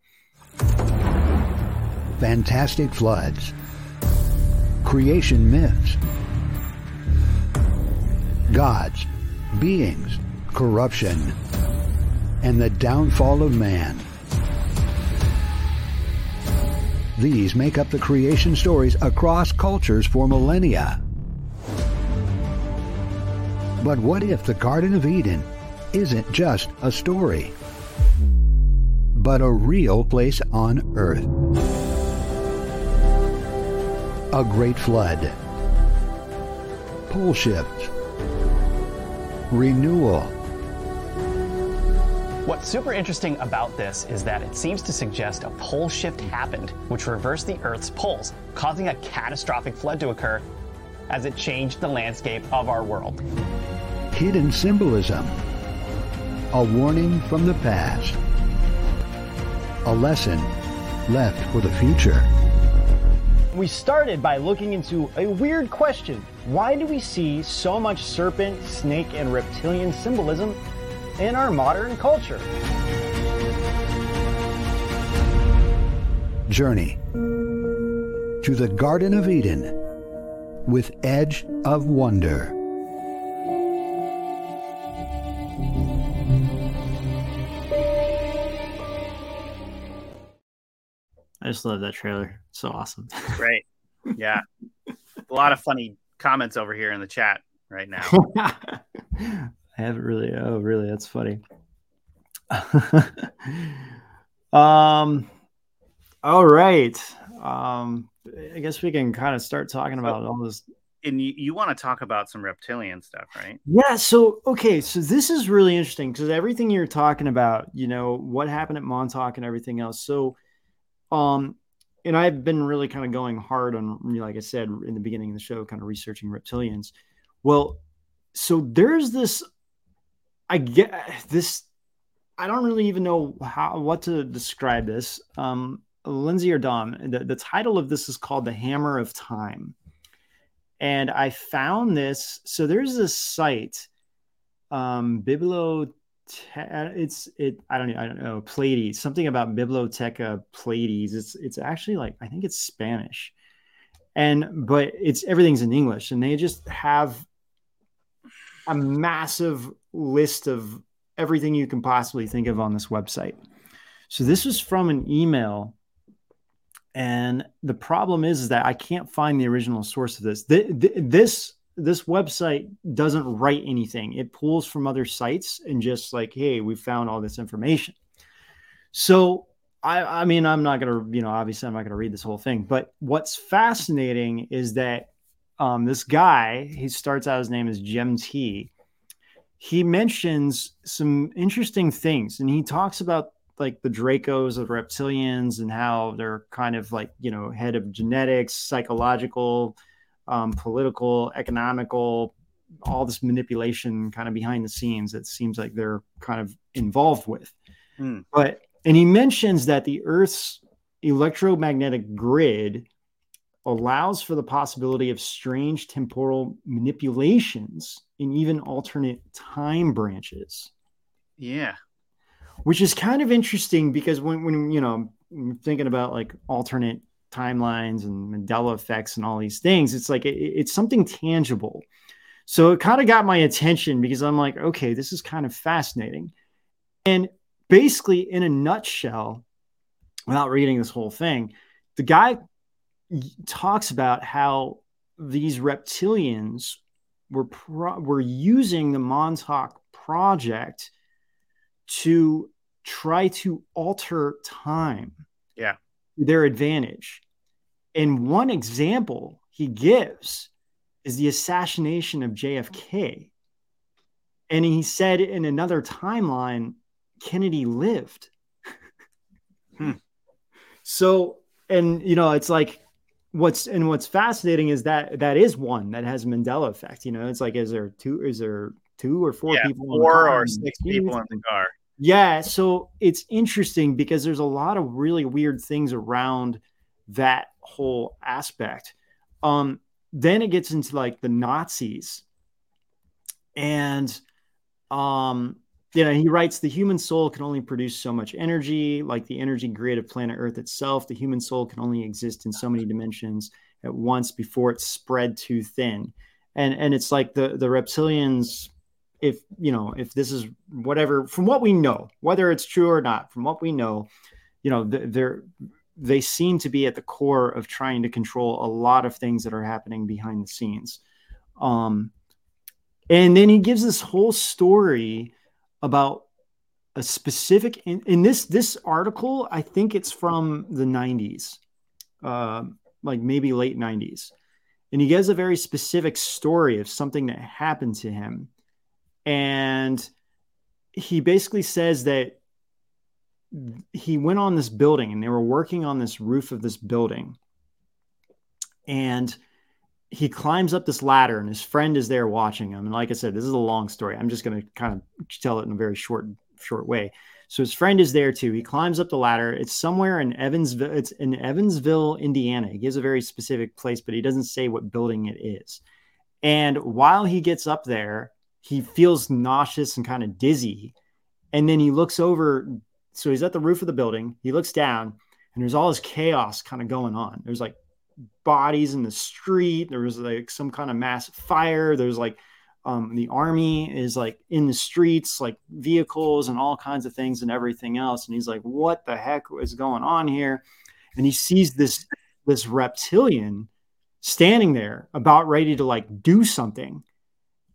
Fantastic floods, creation myths, gods, beings, corruption, and the downfall of man. These make up the creation stories across cultures for millennia. But what if the Garden of Eden isn't just a story, but a real place on earth? A great flood, pole shift, renewal, What's super interesting about this is that it seems to suggest a pole shift happened, which reversed the Earth's poles, causing a catastrophic flood to occur as it changed the landscape of our world. hidden symbolism, a warning from the past, a lesson left for the future. We started by looking into a weird question. Why do we see so much serpent, snake, and reptilian symbolism in our modern culture? Journey to the Garden of Eden with Edge of Wonder. I just love that trailer. It's so awesome. Great. Yeah. *laughs* a lot of funny comments over here in the chat right now. *laughs* I haven't really. Oh, really? That's funny. *laughs* um. All right. Um. I guess we can kind of start talking about all this. And you, you want to talk about some reptilian stuff, right? Yeah. So okay. So this is really interesting because everything you're talking about, you know, what happened at Montauk and everything else. So, um, and I've been really kind of going hard on, like I said in the beginning of the show, kind of researching reptilians. Well, so there's this I get this. I don't really even know how what to describe this. Um, Lindsay or Dom, the, the title of this is called The Hammer of Time. And I found this. So there's this site, um, Biblo. It's it. I don't. I don't know. Pleyades. Something about Biblioteca Pleyades. It's it's actually like I think it's Spanish, and but it's everything's in English, and they just have a massive list of everything you can possibly think of on this website. So this was from an email and the problem is, is that I can't find the original source of this. This this website doesn't write anything. It pulls from other sites and just like, hey, we found all this information. So I, I mean, I'm not gonna, you know, obviously I'm not gonna read this whole thing. But what's fascinating is that um, this guy, he starts out his name is Gem T. He mentions some interesting things, and he talks about like the Dracos of reptilians and how they're kind of like, you know, head of genetics, psychological, um, political, economical, all this manipulation kind of behind the scenes it seems like they're kind of involved with. Mm. But, and he mentions that the Earth's electromagnetic grid allows for the possibility of strange temporal manipulations in even alternate time branches. Yeah which is kind of interesting because when, when you know thinking about like alternate timelines and Mandela effects and all these things, it's like it, it's something tangible. So it kind of got my attention because I'm like, okay, this is kind of fascinating. And basically, in a nutshell, without reading this whole thing, the guy talks about how these reptilians were pro- were using the Montauk project to try to alter time yeah their advantage and one example he gives is the assassination of JFK and he said in another timeline Kennedy lived. *laughs* Hmm. so and you know it's like what's and what's fascinating is that that is one that has Mandela effect you know? It's like is there two is there two or four yeah, people four or six people in the car. Yeah, so it's interesting because there's a lot of really weird things around that whole aspect. Um, then it gets into like the Nazis, and um, you know, he writes the human soul can only produce so much energy, like the energy grid of planet Earth itself. The human soul can only exist in so many dimensions at once before it's spread too thin. And and it's like the the reptilians if you know if this is whatever from what we know whether it's true or not from what we know you know they're they seem to be at the core of trying to control a lot of things that are happening behind the scenes. Um and then he gives this whole story about a specific in, in this this article i think it's from the 90s uh, like maybe late 90s and he gives a very specific story of something that happened to him. And he basically says that he went on this building and they were working on this roof of this building. And he climbs up this ladder and his friend is there watching him. And like i said this is a long story. I'm just going to kind of tell it in a very short short way. So his friend is there too. He climbs up the ladder. It's somewhere in evansville it's in evansville indiana. He gives a very specific place but he doesn't say what building it is. And while he gets up there he feels nauseous and kind of dizzy. And then he looks over. So he's at the roof of the building. He looks down, and there's all this chaos kind of going on. There's like bodies in the street. There was like some kind of mass fire. There's like um, the army is like in the streets, like vehicles and all kinds of things and everything else. And he's like, "What the heck is going on here?" And he sees this this reptilian standing there, about ready to like do something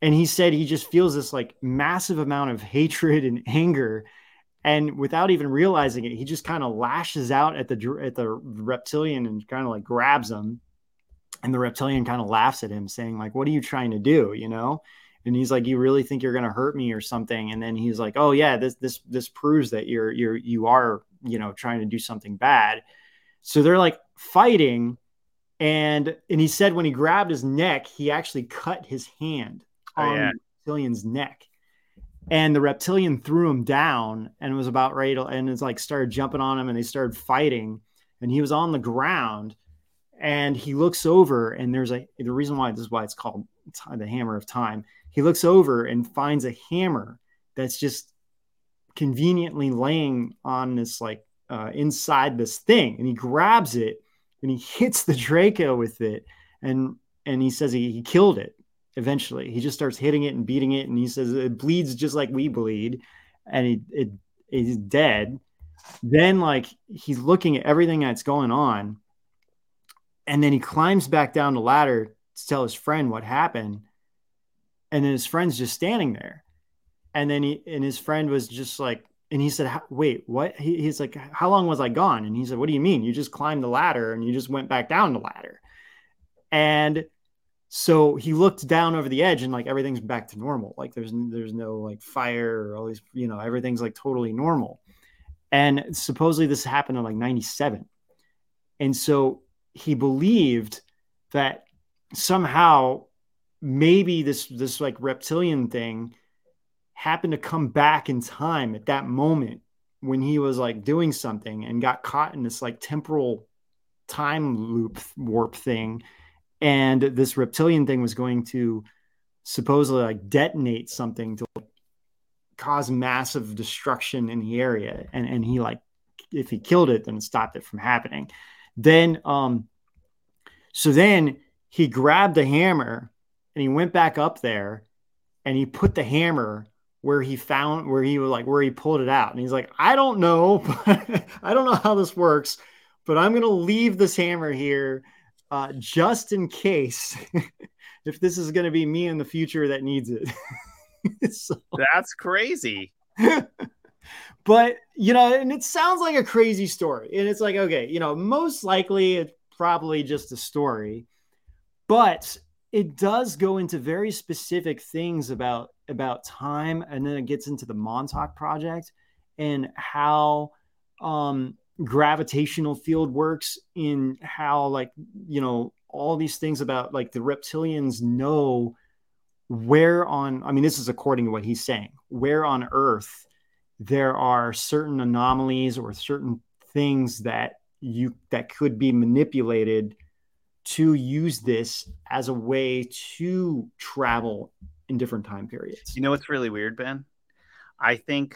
and he said he just feels this like massive amount of hatred and anger and without even realizing it he just kind of lashes out at the at the reptilian and kind of like grabs him. And the reptilian kind of laughs at him saying like what are you trying to do? you know? And he's like you really think you're going to hurt me or something? And then he's like oh yeah this this this proves that you're you're you are you know trying to do something bad. So they're like fighting and and he said when he grabbed his neck he actually cut his hand oh, yeah. Cillian's neck. And the reptilian threw him down and was about ready to and it's like started jumping on him and they started fighting. And he was on the ground and he looks over and there's a the reason why this is why it's called the hammer of time. He looks over and finds a hammer that's just conveniently laying on this like uh, inside this thing. And he grabs it and he hits the draco with it and and he says he, he killed it eventually. He just starts hitting it and beating it and he says it bleeds just like we bleed and he, it is dead. Then like he's looking at everything that's going on and then he climbs back down the ladder to tell his friend what happened and then his friend's just standing there. And then he and his friend was just like and he said wait what? He, he's like how long was i gone? And he said what do you mean? You just climbed the ladder and you just went back down the ladder. And so he looked down over the edge and like everything's back to normal. Like there's there's no like fire or all these you know everything's like totally normal. And supposedly this happened in like 97 and so he believed that somehow maybe this this like reptilian thing happened to come back in time at that moment when he was like doing something and got caught in this like temporal time loop warp thing and this reptilian thing was going to supposedly like detonate something to cause massive destruction in the area. And and he like if he killed it then it stopped it from happening. Then um so then he grabbed the hammer and he went back up there and he put the hammer where he found where he was like where he pulled it out. And he's like i don't know *laughs* i don't know how this works but i'm to leave this hammer here uh, just in case *laughs* if this is going to be me in the future that needs it *laughs* so, That's crazy. *laughs* but you know, and it sounds like a crazy story. And it's like, okay, you know, most likely it's probably just a story, but it does go into very specific things about about time, and then it gets into the Montauk project and how um gravitational field works in how like you know all these things about like the reptilians know where on i mean this is according to what he's saying where on earth there are certain anomalies or certain things that you that could be manipulated to use this as a way to travel in different time periods. You know what's really weird ben? I think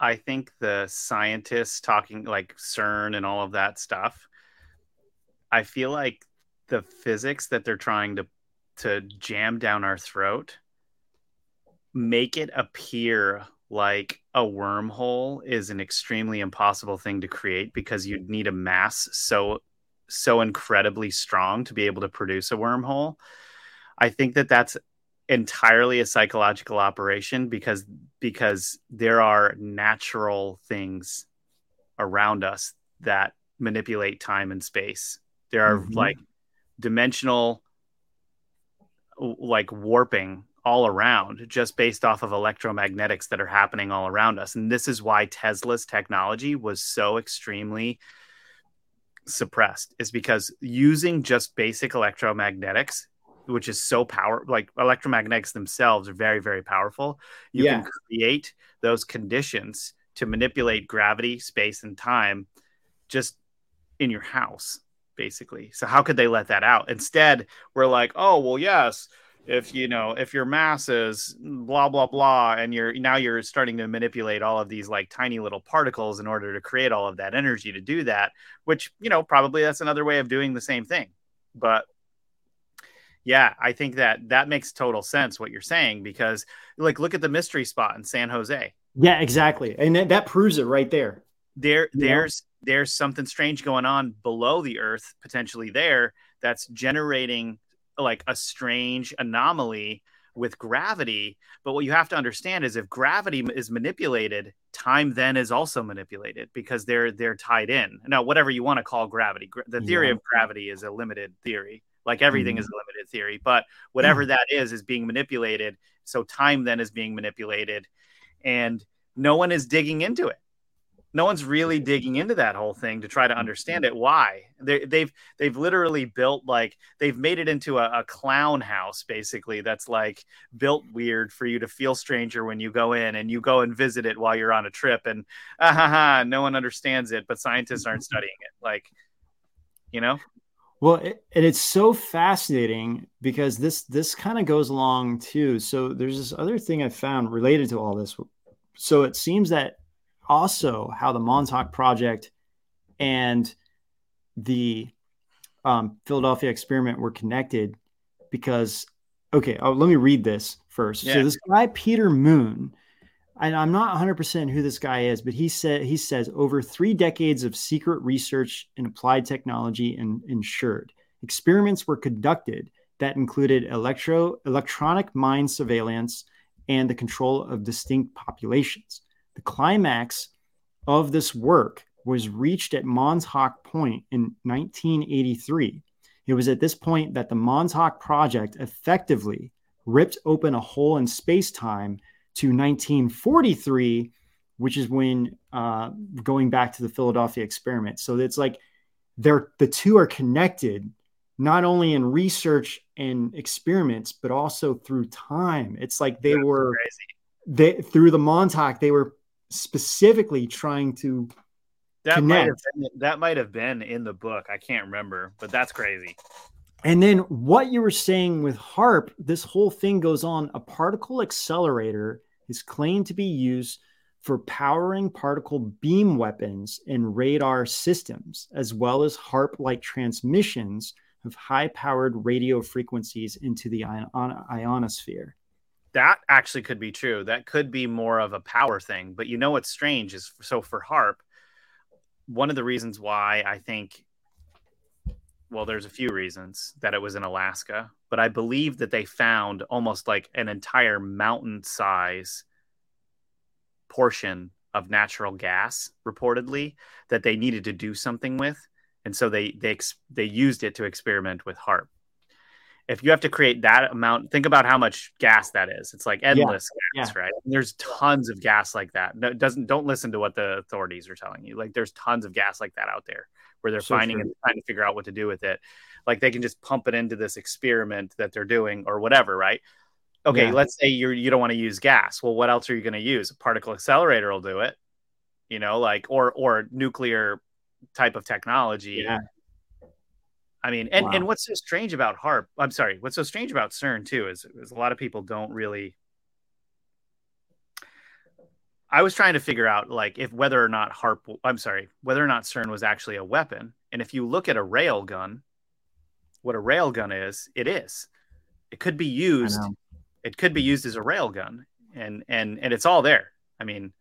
i think the scientists talking like cern and all of that stuff i feel like the physics that they're trying to to jam down our throat, make it appear like a wormhole is an extremely impossible thing to create because you'd need a mass so so incredibly strong to be able to produce a wormhole. I think that that's entirely a psychological operation because because there are natural things around us that manipulate time and space. There are mm-hmm. like dimensional like warping all around just based off of electromagnetics that are happening all around us. And this is why Tesla's technology was so extremely suppressed is because using just basic electromagnetics which is so power like electromagnetics themselves are very very powerful you yeah. can create those conditions to manipulate gravity space and time just in your house basically. So how could they let that out? Instead, we're like, oh well, yes. If you know, if your mass is blah blah blah, and you're now you're starting to manipulate all of these like tiny little particles in order to create all of that energy to do that, which you know probably that's another way of doing the same thing. But yeah, I think that that makes total sense what you're saying because like look at the mystery spot in San Jose. Yeah, exactly, and that, that proves it right there. There, there's there's something strange going on below the earth potentially there that's generating like a strange anomaly with gravity but what you have to understand is if gravity is manipulated time then is also manipulated because they're they're tied in now whatever you want to call gravity the theory yeah. of gravity is a limited theory like everything mm. is a limited theory but whatever mm. that is is being manipulated. So time then is being manipulated and no one is digging into it. No one's really digging into that whole thing to try to understand it. Why? They, they've they've literally built like they've made it into a, a, clown house basically that's like built weird for you to feel stranger when you go in and you go and visit it while you're on a trip and ah, ha, ha, no one understands it but scientists aren't *laughs* studying it. Like you know well it, and it's so fascinating because this this kind of goes along too so there's this other thing i found related to all this so it seems that also how the Montauk Project and the um, Philadelphia experiment were connected because, okay, oh, let me read this first. Yeah. So this guy Peter Moon, and I'm not 100% who this guy is, but he said he says over three decades of secret research in applied technology and ensured experiments were conducted that included electro electronic mind surveillance and the control of distinct populations. The climax of this work was reached at Montauk Point in 1983. It was at this point that the Montauk Project effectively ripped open a hole in space time to 1943, which is when uh, going back to the Philadelphia experiment. So it's like they're the two are connected not only in research and experiments, but also through time. It's like they That's were crazy. they through the Montauk, they were specifically trying to that connect. might have been, that might have been in the book. I can't remember, but that's crazy. And then what you were saying with HAARP, this whole thing goes on. A particle accelerator is claimed to be used for powering particle beam weapons and radar systems, as well as HAARP like transmissions of high powered radio frequencies into the ion- ionosphere that actually could be true. That could be more of a power thing. But you know what's strange is so for HAARP, one of the reasons why I think, well, there's a few reasons that it was in Alaska, but I believe that they found almost like an entire mountain size portion of natural gas reportedly that they needed to do something with and so they they they used it to experiment with HAARP if you have to create that amount, think about how much gas that is. It's like endless yeah. gas, yeah. right? And there's tons of gas like that. No, doesn't don't listen to what the authorities are telling you. Like there's tons of gas like that out there where they're so finding true. and trying to figure out what to do with it. Like they can just pump it into this experiment that they're doing or whatever, right? Okay, yeah. let's say you're you don't want to use gas. Well, what else are you going to use? A particle accelerator will do it. You know, like or or nuclear type of technology. Yeah I mean, and, wow. and what's so strange about HAARP? I'm sorry, what's so strange about CERN too is, is a lot of people don't really. I was trying to figure out like if whether or not HAARP, I'm sorry, whether or not CERN was actually a weapon. And if you look at a rail gun, what a railgun is, it is. It could be used. It could be used as a railgun, and and and it's all there. I mean,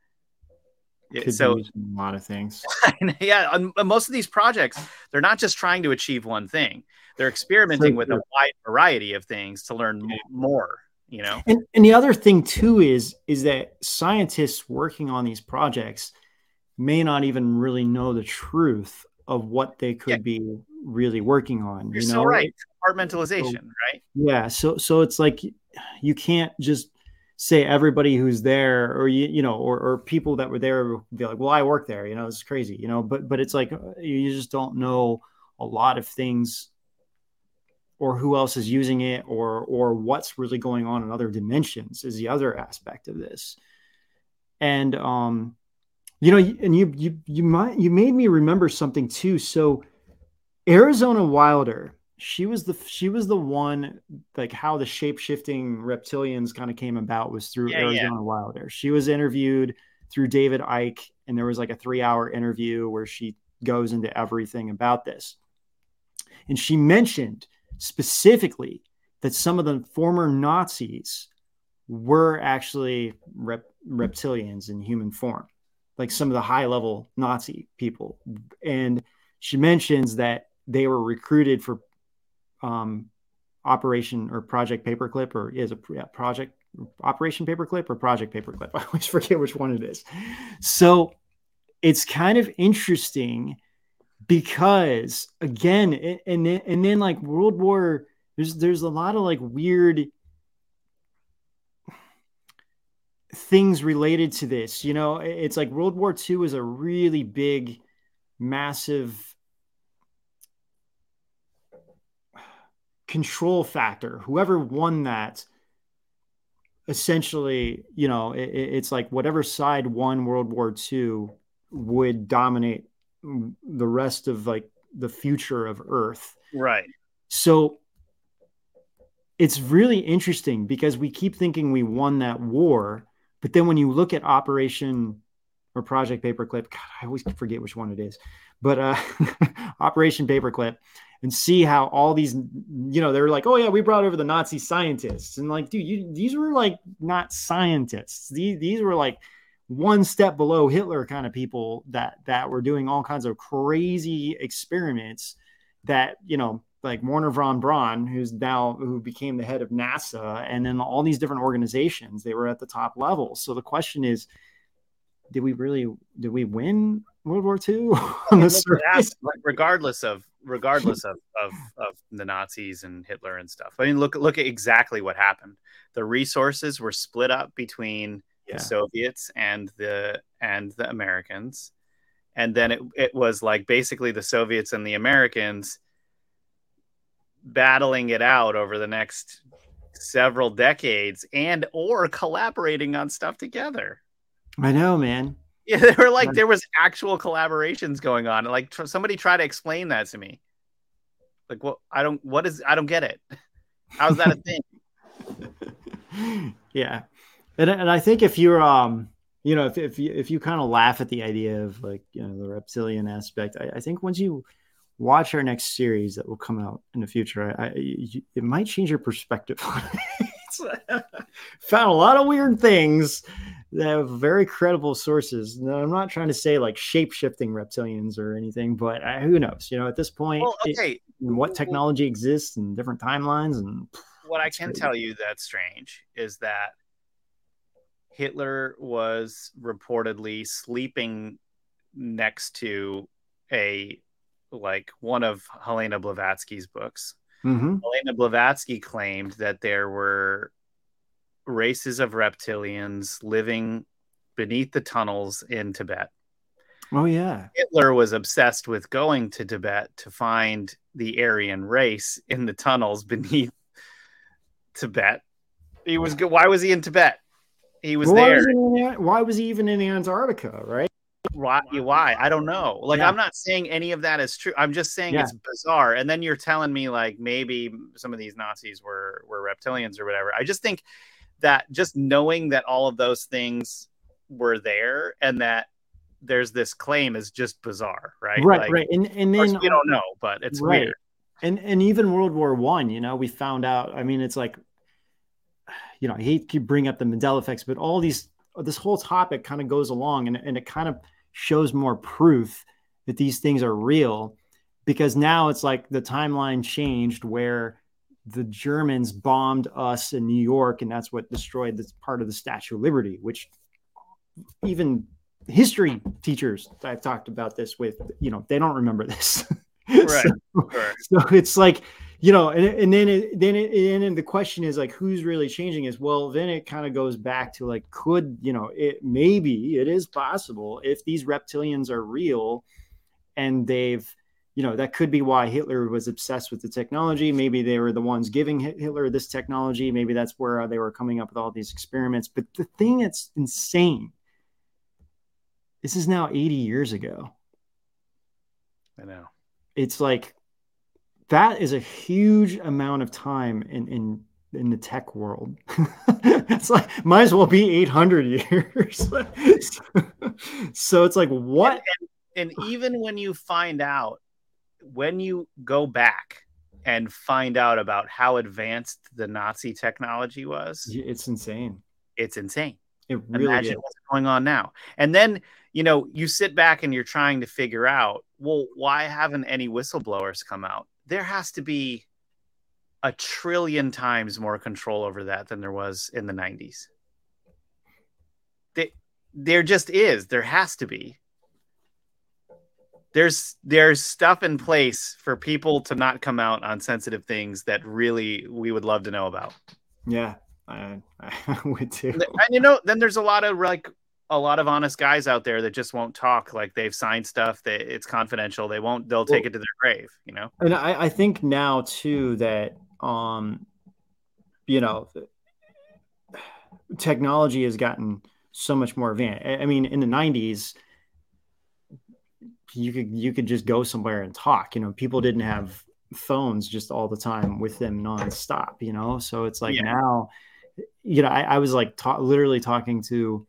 could so a lot of things. *laughs* yeah, most of these projects, they're not just trying to achieve one thing; they're experimenting so, with a wide variety of things to learn yeah. more. You know, and, and the other thing too is is that scientists working on these projects may not even really know the truth of what they could yeah. be really working on. You're you know? so right. Compartmentalization, so, right? Yeah. So so it's like you can't just say everybody who's there or you you know or, or people that were there be like well i work there you know it's crazy you know but but it's like uh, you just don't know a lot of things or who else is using it or or what's really going on in other dimensions is the other aspect of this and um you know and you you you might you made me remember something too so arizona wilder she was the she was the one like how the shape shifting reptilians kind of came about was through yeah, Arizona yeah. Wilder. She was interviewed through David Icke, and there was like a three hour interview where she goes into everything about this. And she mentioned specifically that some of the former Nazis were actually rep- reptilians in human form, like some of the high level Nazi people. And she mentions that they were recruited for um, Operation or Project Paperclip, or is a yeah, project Operation Paperclip or Project Paperclip. *laughs* I always forget which one it is. So it's kind of interesting because again, and then, and then like World War, there's there's a lot of like weird things related to this. You know, it's like World War II was a really big, massive control factor. Whoever won that, essentially, you know, it, it's like whatever side won World War II would dominate the rest of like the future of Earth. Right. So it's really interesting because we keep thinking we won that war, but then when you look at Operation or Project Paperclip, God, I always forget which one it is, but uh, *laughs* Operation Paperclip, and see how all these, you know, they're like, oh yeah, we brought over the Nazi scientists, and like, dude, you, these were like not scientists. These these were like one step below Hitler kind of people that that were doing all kinds of crazy experiments that you know like Wernher von Braun, who's now who became the head of NASA, and then all these different organizations, they were at the top level. So the question is, did we really did we win World War II *laughs* on the surface? regardless of regardless of, of of the Nazis and Hitler and stuff. I mean, look look at exactly what happened. The resources were split up between yeah. the Soviets and the and the Americans, and then it it was like basically the Soviets and the Americans battling it out over the next several decades and or collaborating on stuff together. I know, man. Yeah, there were like there was actual collaborations going on. Like tr- somebody try to explain that to me. Like what I don't what is I don't get it. How's that a *laughs* thing? yeah. And and I think if you're um you know if if you if you kind of laugh at the idea of like you know the reptilian aspect, I, I think once you watch our next series that will come out in the future. I, I you, it might change your perspective. *laughs* Found a lot of weird things that have very credible sources. Now, I'm not trying to say like shape shifting reptilians or anything, but uh, who knows? You know, at this point, well, okay, it, what technology exists and different timelines and what I can crazy. tell you that's strange is that Hitler was reportedly sleeping next to a like one of Helena Blavatsky's books. Mm-hmm. Helena Blavatsky claimed that there were races of reptilians living beneath the tunnels in Tibet. Oh yeah. Hitler was obsessed with going to Tibet to find the Aryan race in the tunnels beneath Tibet. He was good. Why was he in Tibet? He was why there. Was he why was he even in Antarctica, right? why why i don't know like yeah. i'm not saying any of that is true i'm just saying yeah. it's bizarre and then you're telling me like maybe some of these nazis were were reptilians or whatever i just think that just knowing that all of those things were there and that there's this claim is just bizarre right? Right like, right. And, and then we don't know but it's right. weird. And and even world war one you know we found out i mean it's like you know i hate to bring up the mandela effects but all these this whole topic kind of goes along and, and it kind of shows more proof that these things are real because now it's like the timeline changed where the Germans bombed us in New York and that's what destroyed this part of the Statue of Liberty, which even history teachers I've talked about this with, you know, they don't remember this. *laughs* Right. so, right. so it's like you know, and, and then it, then it, and then the question is like, who's really changing is well, then it kind of goes back to like, could you know, it maybe it is possible if these reptilians are real, and they've, you know, that could be why Hitler was obsessed with the technology. Maybe they were the ones giving Hitler this technology. Maybe that's where uh, they were coming up with all these experiments. But the thing that's insane, this is now 80 years ago. I know. It's like that is a huge amount of time in in in the tech world. *laughs* it's like might as well be 800 years. *laughs* so it's like what and, and, and even when you find out when you go back and find out about how advanced the Nazi technology was, it's insane. It's insane. It really Imagine is. what's going on now. And then, you know, you sit back and you're trying to figure out, well, why haven't any whistleblowers come out? there has to be a trillion times more control over that than there was in the 90s. They, there just is. There has to be. There's there's stuff in place for people to not come out on sensitive things that really we would love to know about. Yeah, I, I *laughs* would too. And you know, then there's a lot of like a lot of honest guys out there that just won't talk. Like they've signed stuff that it's confidential. They won't. They'll take Well- it to their grave. You know. and I, I think now too that um you know *sighs* technology has gotten so much more advanced I mean in the 90s you could you could just go somewhere and talk you know people didn't have phones just all the time with them nonstop you know? So it's like Yeah. now you know i, I was like ta- literally talking to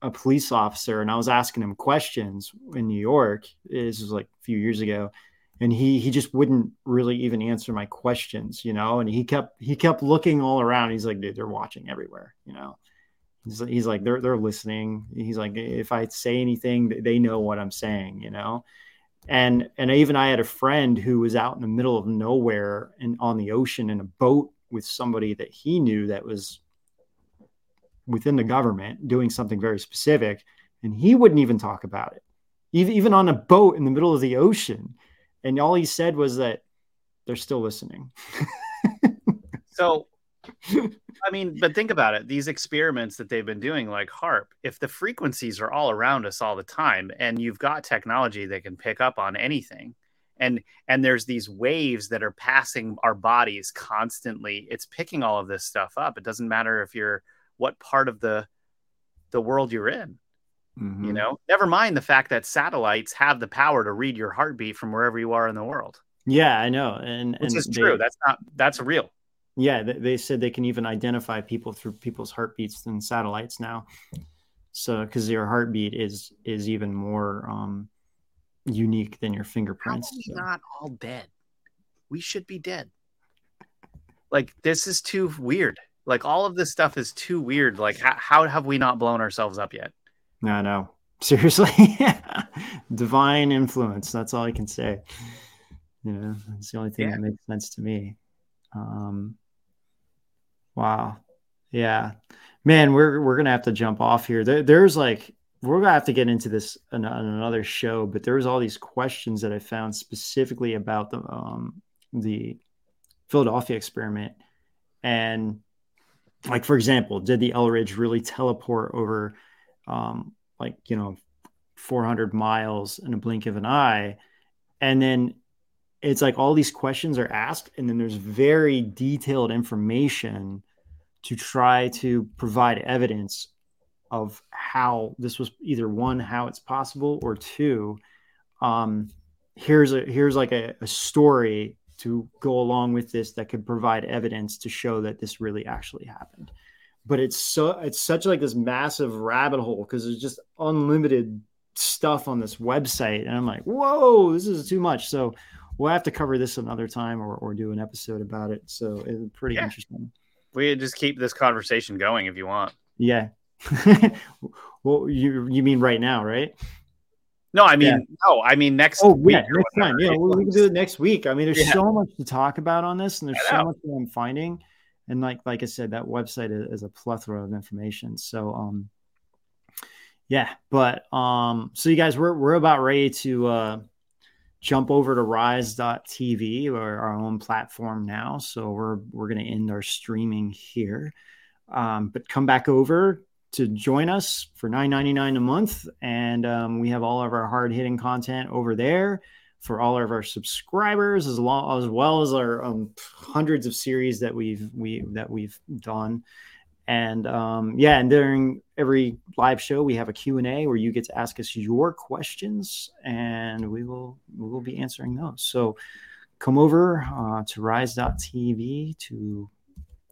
a police officer and i was asking him questions in new york this was like a few years ago and he he just wouldn't really even answer my questions you know? And he kept he kept looking all around. He's like dude they're watching everywhere you know he's, like they're they're listening. He's like if i say anything they know what i'm saying you know? And and even i had a friend who was out in the middle of nowhere and on the ocean in a boat with somebody that he knew that was within the government doing something very specific and he wouldn't even talk about it. Even, even on a boat in the middle of the ocean. And all he said was that they're still listening. *laughs* So, I mean, but think about it. These experiments that they've been doing, like HAARP, if the frequencies are all around us all the time, and you've got technology that can pick up on anything, and and there's these waves that are passing our bodies constantly, it's picking all of this stuff up. It doesn't matter if you're what part of the the world you're in. Mm-hmm. You know, never mind the fact that satellites have the power to read your heartbeat from wherever you are in the world, yeah i know and which and is they- true. That's not that's real. Yeah they, said they can even identify people through people's heartbeats than satellites now so because your heartbeat is is even more um unique than your fingerprints so. not all dead? We should be dead. Like this is too weird. Like all of this stuff is too weird. Like how, how have we not blown ourselves up yet? no no *laughs* seriously *laughs* divine influence that's all i can say you know that's the only thing Yeah. that makes sense to me um wow. Yeah. Man we're we're gonna have to jump off here. There, there's like we're gonna have to get into this on, on another show but there was all these questions that i found specifically about the um the philadelphia experiment. And like for example did the eldridge really teleport over um like you know 400 miles in a blink of an eye? And then it's like all these questions are asked and then there's very detailed information to try to provide evidence of how this was either one how it's possible or two um here's a here's like a, a story to go along with this that could provide evidence to show that this really actually happened. But it's so it's such like this massive rabbit hole because there's just unlimited stuff on this website and i'm like whoa this is too much. So we'll have to cover this another time or, or do an episode about it. So it's pretty Yeah. interesting We just keep this conversation going if you want. yeah *laughs* well you you mean right now right No, I mean Yeah. no, I mean next oh week. yeah next time yeah we we can do it next week i mean there's Yeah. so much to talk about on this and there's so much that i'm finding and like like i said that website is, is a plethora of information so um yeah but um so you guys we're, we're about ready to uh jump over to rise.tv or our own platform now. So we're we're going to end our streaming here. Um but come back over to join us for $9.99 a month. And um, we have all of our hard-hitting content over there for all of our subscribers as, long, as well as our um, hundreds of series that we've we that we've done and um, yeah and during every live show we have a q&a where you get to ask us your questions and we will we will be answering those so come over uh, to rise.tv to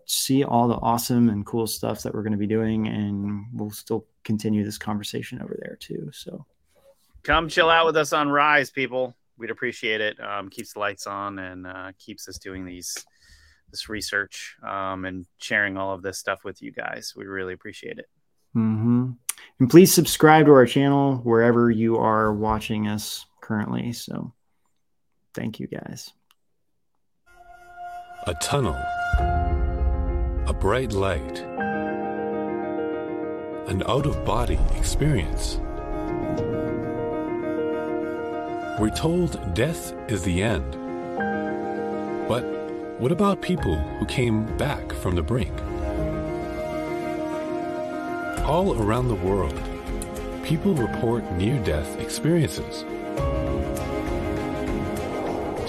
see all the awesome and cool stuff that we're going to be doing and we'll still continue this conversation over there too so Come chill out with us on Rise, people. We'd appreciate it. Um, keeps the lights on and uh, keeps us doing these this research um, and sharing all of this stuff with you guys. We really appreciate it. hmm and please subscribe to our channel wherever you are watching us currently so thank you guys A tunnel. A bright light. An out of body experience. We're told death is the end. But what about people who came back from the brink? all around the world, people report near death experiences.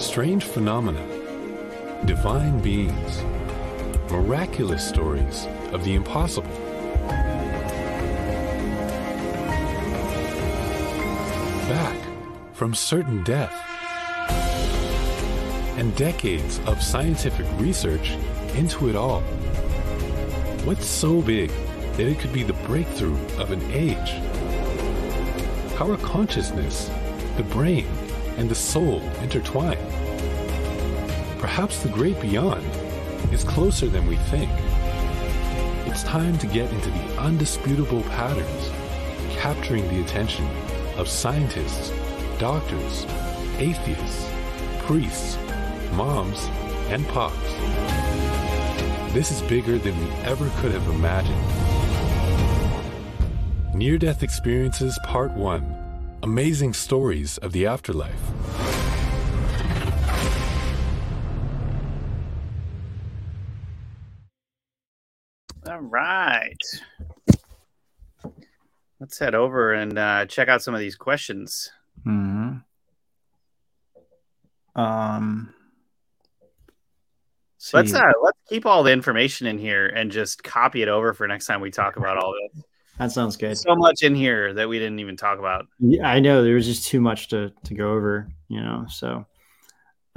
Strange phenomena, divine beings, miraculous stories of the impossible. Back from certain death. And decades of scientific research into it all. What's so big that it could be the breakthrough of an age? How are consciousness, the brain, and the soul intertwined? Perhaps the great beyond is closer than we think. It's time to get into the undisputable patterns, capturing the attention of scientists, doctors, atheists, priests, moms, and pops. This is bigger than we ever could have imagined. Near Death Experiences Part 1 Amazing Stories of the Afterlife. All right. Let's head over and uh, check out some of these questions. hmm Um, Let's uh, let's keep all the information in here and just copy it over for next time we talk about all this. that sounds good. So much in here that we didn't even talk about. Yeah, I know there was just too much to to go over, you know. So,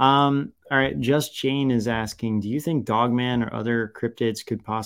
um, all right. Just Jane is asking, do you think Dogman or other cryptids could possibly